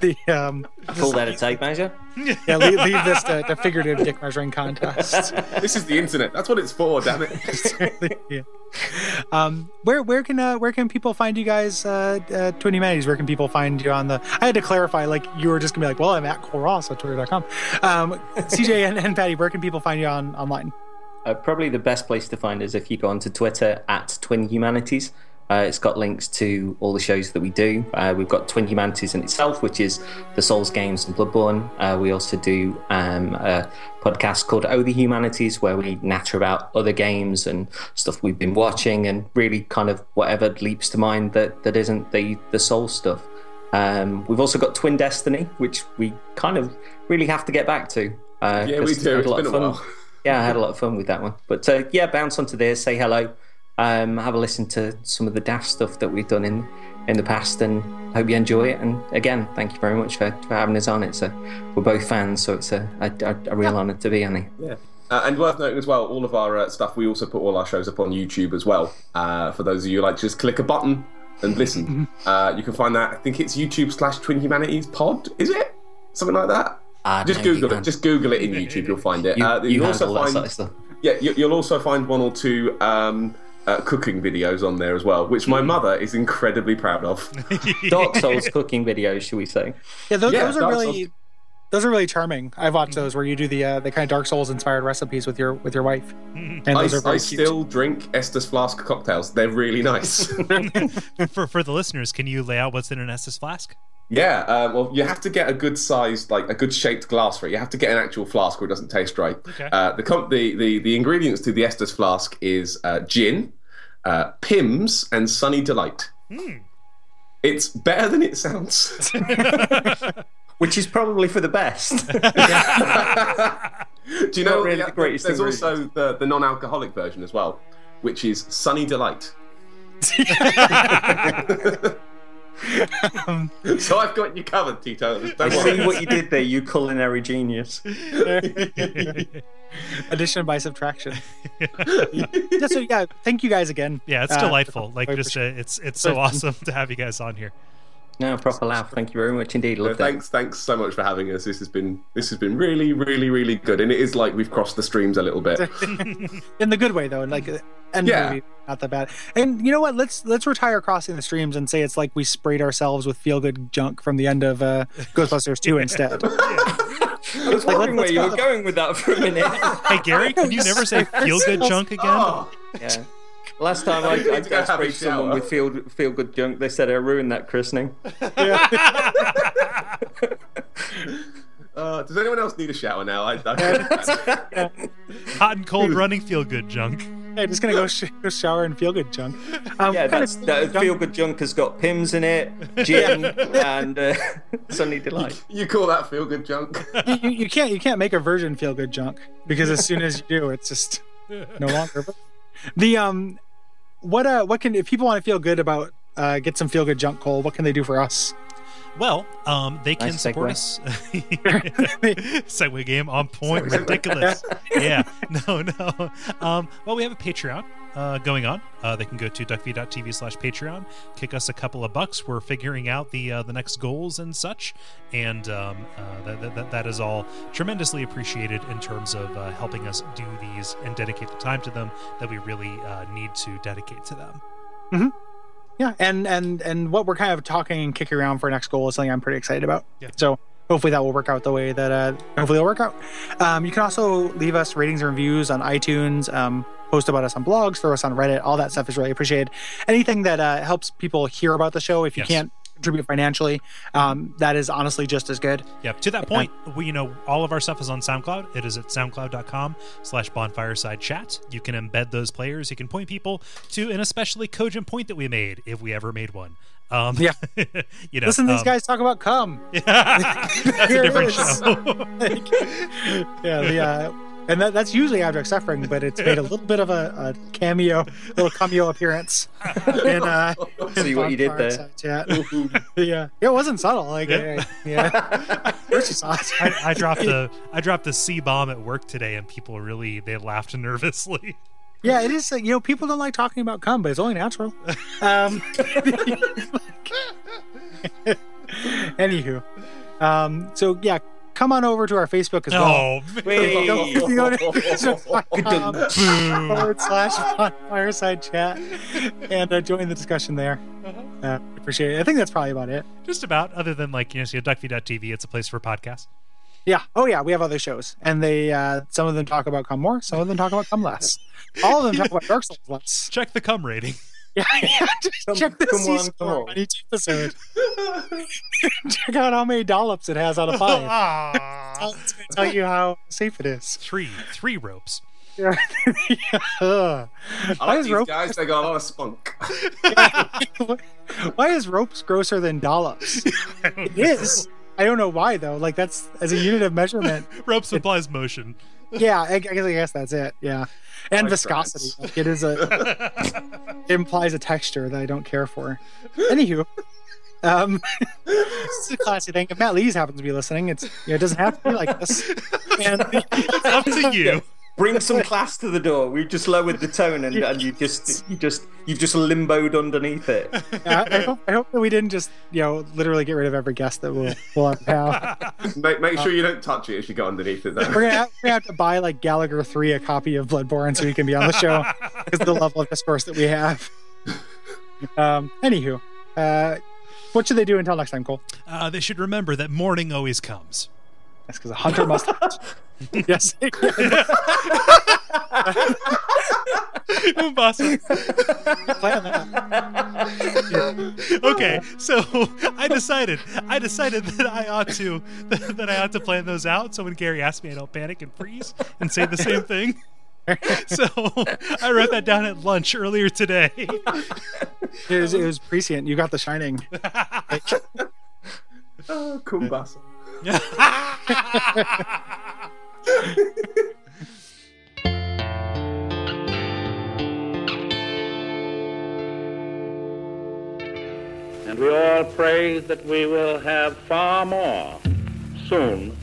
the um, Call that a tape measure? yeah, leave, leave this to, to figurative dick measuring contest. this is the internet. That's what it's for, damn it. yeah. Um, where where can uh, where can people find you guys? Uh, uh, Twin Humanities. Where can people find you on the? I had to clarify. Like you were just gonna be like, well, I'm at Kole Ross at Twitter.com. Um, CJ and, and Paddy, where can people find you on online? Uh, probably the best place to find is if you go onto Twitter at Twin Humanities. Uh, it's got links to all the shows that we do. Uh, we've got Twin Humanities in itself, which is the Souls games and Bloodborne. Uh, we also do um, a podcast called Oh the Humanities, where we natter about other games and stuff we've been watching, and really kind of whatever leaps to mind that, that isn't the the Souls stuff. Um, we've also got Twin Destiny, which we kind of really have to get back to. Uh, Yeah, we do. It's lot been of a while. Yeah, I had a lot of fun with that one. But uh, yeah, bounce onto there, say hello, um, have a listen to some of the daft stuff that we've done in in the past, and hope you enjoy it. And again, thank you very much for, for having us on. It's a we're both fans, so it's a, a, a real honour to be on it. Yeah. Uh, and worth noting as well, all of our uh, stuff, we also put all our shows up on YouTube as well. Uh, for those of you who like, just click a button and listen. uh, you can find that. I think it's YouTube slash Twin Humanities Pod. Is it something like that? Just no, Google it. can't. Just Google it in YouTube. You'll find it. You, uh, you you'll also find sort of stuff. yeah, you, you'll also find one or two um, uh, cooking videos on there as well, which my mother is incredibly proud of. Dark Souls cooking videos, should we say? Yeah, those, Yeah, those are Dark really Souls. those are really charming. I've watched those where you do the uh, the kind of Dark Souls inspired recipes with your with your wife, and I, those are I still drink Estus Flask cocktails. They're really nice. for for the listeners, can you lay out what's in an Estus flask? Yeah, uh, well, you have to get a good sized, like a good shaped glass for it. You have to get an actual flask or it doesn't taste right. Okay. Uh, the, com- the, the the ingredients to the Estus Flask is uh, gin, uh, Pimm's, and Sunny Delight. Hmm. It's better than it sounds. Which is probably for the best. Do you know really yeah, the greatest There's also the, the non-alcoholic version as well, which is Sunny Delight. so I've got you covered, Tito. I see what you did there, you culinary genius. Addition by subtraction. yeah, so yeah, thank you guys again. Yeah, it's Uh, delightful. Like just uh, it's it's so awesome to have you guys on here. No, proper laugh. Thank you very much indeed. No, Love that. thanks, thanks so much for having us. This has been this has been really, really, really good, and it is like we've crossed the streams a little bit. in the good way though, and like and Yeah. movie, not that bad. And you know what? Let's let's retire crossing the streams and say it's like we sprayed ourselves with feel good junk from the end of uh, Ghostbusters two instead. I was Like, wondering let's where you were going with that for a minute. Hey Gary, can you never say feel good junk again? Oh, Yeah. Last time I, I need I, to go I have a sprayed someone with feel feel good junk, they said I ruined that christening. uh, does anyone else need a shower now? I, I, Hot and cold running feel good junk. hey, just gonna go, sh- go shower and feel good junk. Um, Yeah, that's that junk- feel good junk has got Pimm's in it, gin, and uh, Sunny Delight. you call that feel good junk? you, you- you can't you can't make a version feel good junk because as soon as you do, it's just no longer. The um, what uh, what can if people want to feel good about uh, get some feel good junk, Kole? What can they do for us? Well, um, they can Nice support us. Segue game on point, ridiculous. yeah, no, no. Um, well, we have a Patreon uh, going on. Uh, they can go to duckfeed.tv slash Patreon, kick us a couple of bucks. We're figuring out the uh, the next goals and such, and um, uh, that, that, that is all tremendously appreciated in terms of uh, helping us do these and dedicate the time to them that we really uh, need to dedicate to them. Yeah, and and and what we're kind of talking and kicking around for next goal is something I'm pretty excited about. Yeah. So hopefully that will work out the way that uh, hopefully it'll work out. Um, you can also leave us ratings and reviews on iTunes. Um, post about us on blogs, throw us on Reddit. All that stuff is really appreciated. Anything that uh, helps people hear about the show, if you Yes. can't contribute financially, um, that is honestly just as good. Yep. To that point, we you know all of our stuff is on SoundCloud. It is at soundcloud.com slash bonfireside chat. You can embed those players. You can point people to an especially cogent point that we made, if we ever made one. Um, Yeah. you know, Listen to these um, guys talk about cum. That's a different show. yeah, the, uh, and that, that's usually Abject Suffering, but it's made a little bit of a, a cameo, little cameo appearance. in, uh, See what you did there. Fireside Chat. yeah, it wasn't subtle. Like, Yeah. uh, yeah, first you saw it. I, I dropped a I dropped a C bomb at work today, and people really they laughed nervously. yeah, it is. You know, people don't like talking about cum, but it's only natural. Um, anywho, um, so yeah, come on over to our Facebook as well. Oh, Wait. If you go to forward slash fireside chat and uh, join the discussion there. Uh, appreciate it. I think that's probably about it. just about. Other than like you know, see duckfeed.tv, it's a place for podcasts. Yeah. Oh yeah, we have other shows, and they uh, some of them talk about come more, some of them talk about come less. All of them talk about Dark Souls less. Check the cum rating. Yeah, yeah. Just Come- check the come C on, score come on. on each episode. check out how many dollops it has out of five. It's gonna tell you how safe it is. three three ropes. Yeah. Ugh. I Why like is these rope? guys. They got a lot of spunk. Why is ropes grosser than dollops? It is. I don't know why though. Like that's as a unit of measurement. Ropes implies motion. Yeah, I, I guess I guess that's it. Yeah, and Like viscosity. Like it is a. it implies a texture that I don't care for. Anywho, um, this is a classy thing. If Matt Lees happens to be listening, it's you know, it doesn't have to be like this. And Up to you. Bring some class to the door. We've just lowered the tone, and, and you just you just you've just limboed underneath it. I, I hope I hope that we didn't just you know literally get rid of every guest that we'll we'll have. Make, make sure you don't touch it if you go underneath it. Though. We're gonna, have, we're gonna have to buy like Gallagher three a copy of Bloodborne so he can be on the show because the level of discourse that we have. Um, anywho, uh, what should they do until next time, Kole? Uh, they should remember that morning always comes. That's because a hunter must. Yes. Umbasa. Plan that. okay, so I decided I decided that I ought to that I ought to plan those out. So when Gary asked me, I don't panic and freeze and say the same thing. So I wrote that down at lunch earlier today. It was, it was prescient. You got the shining. Oh, Kumbasa. And we all pray that we will have far more soon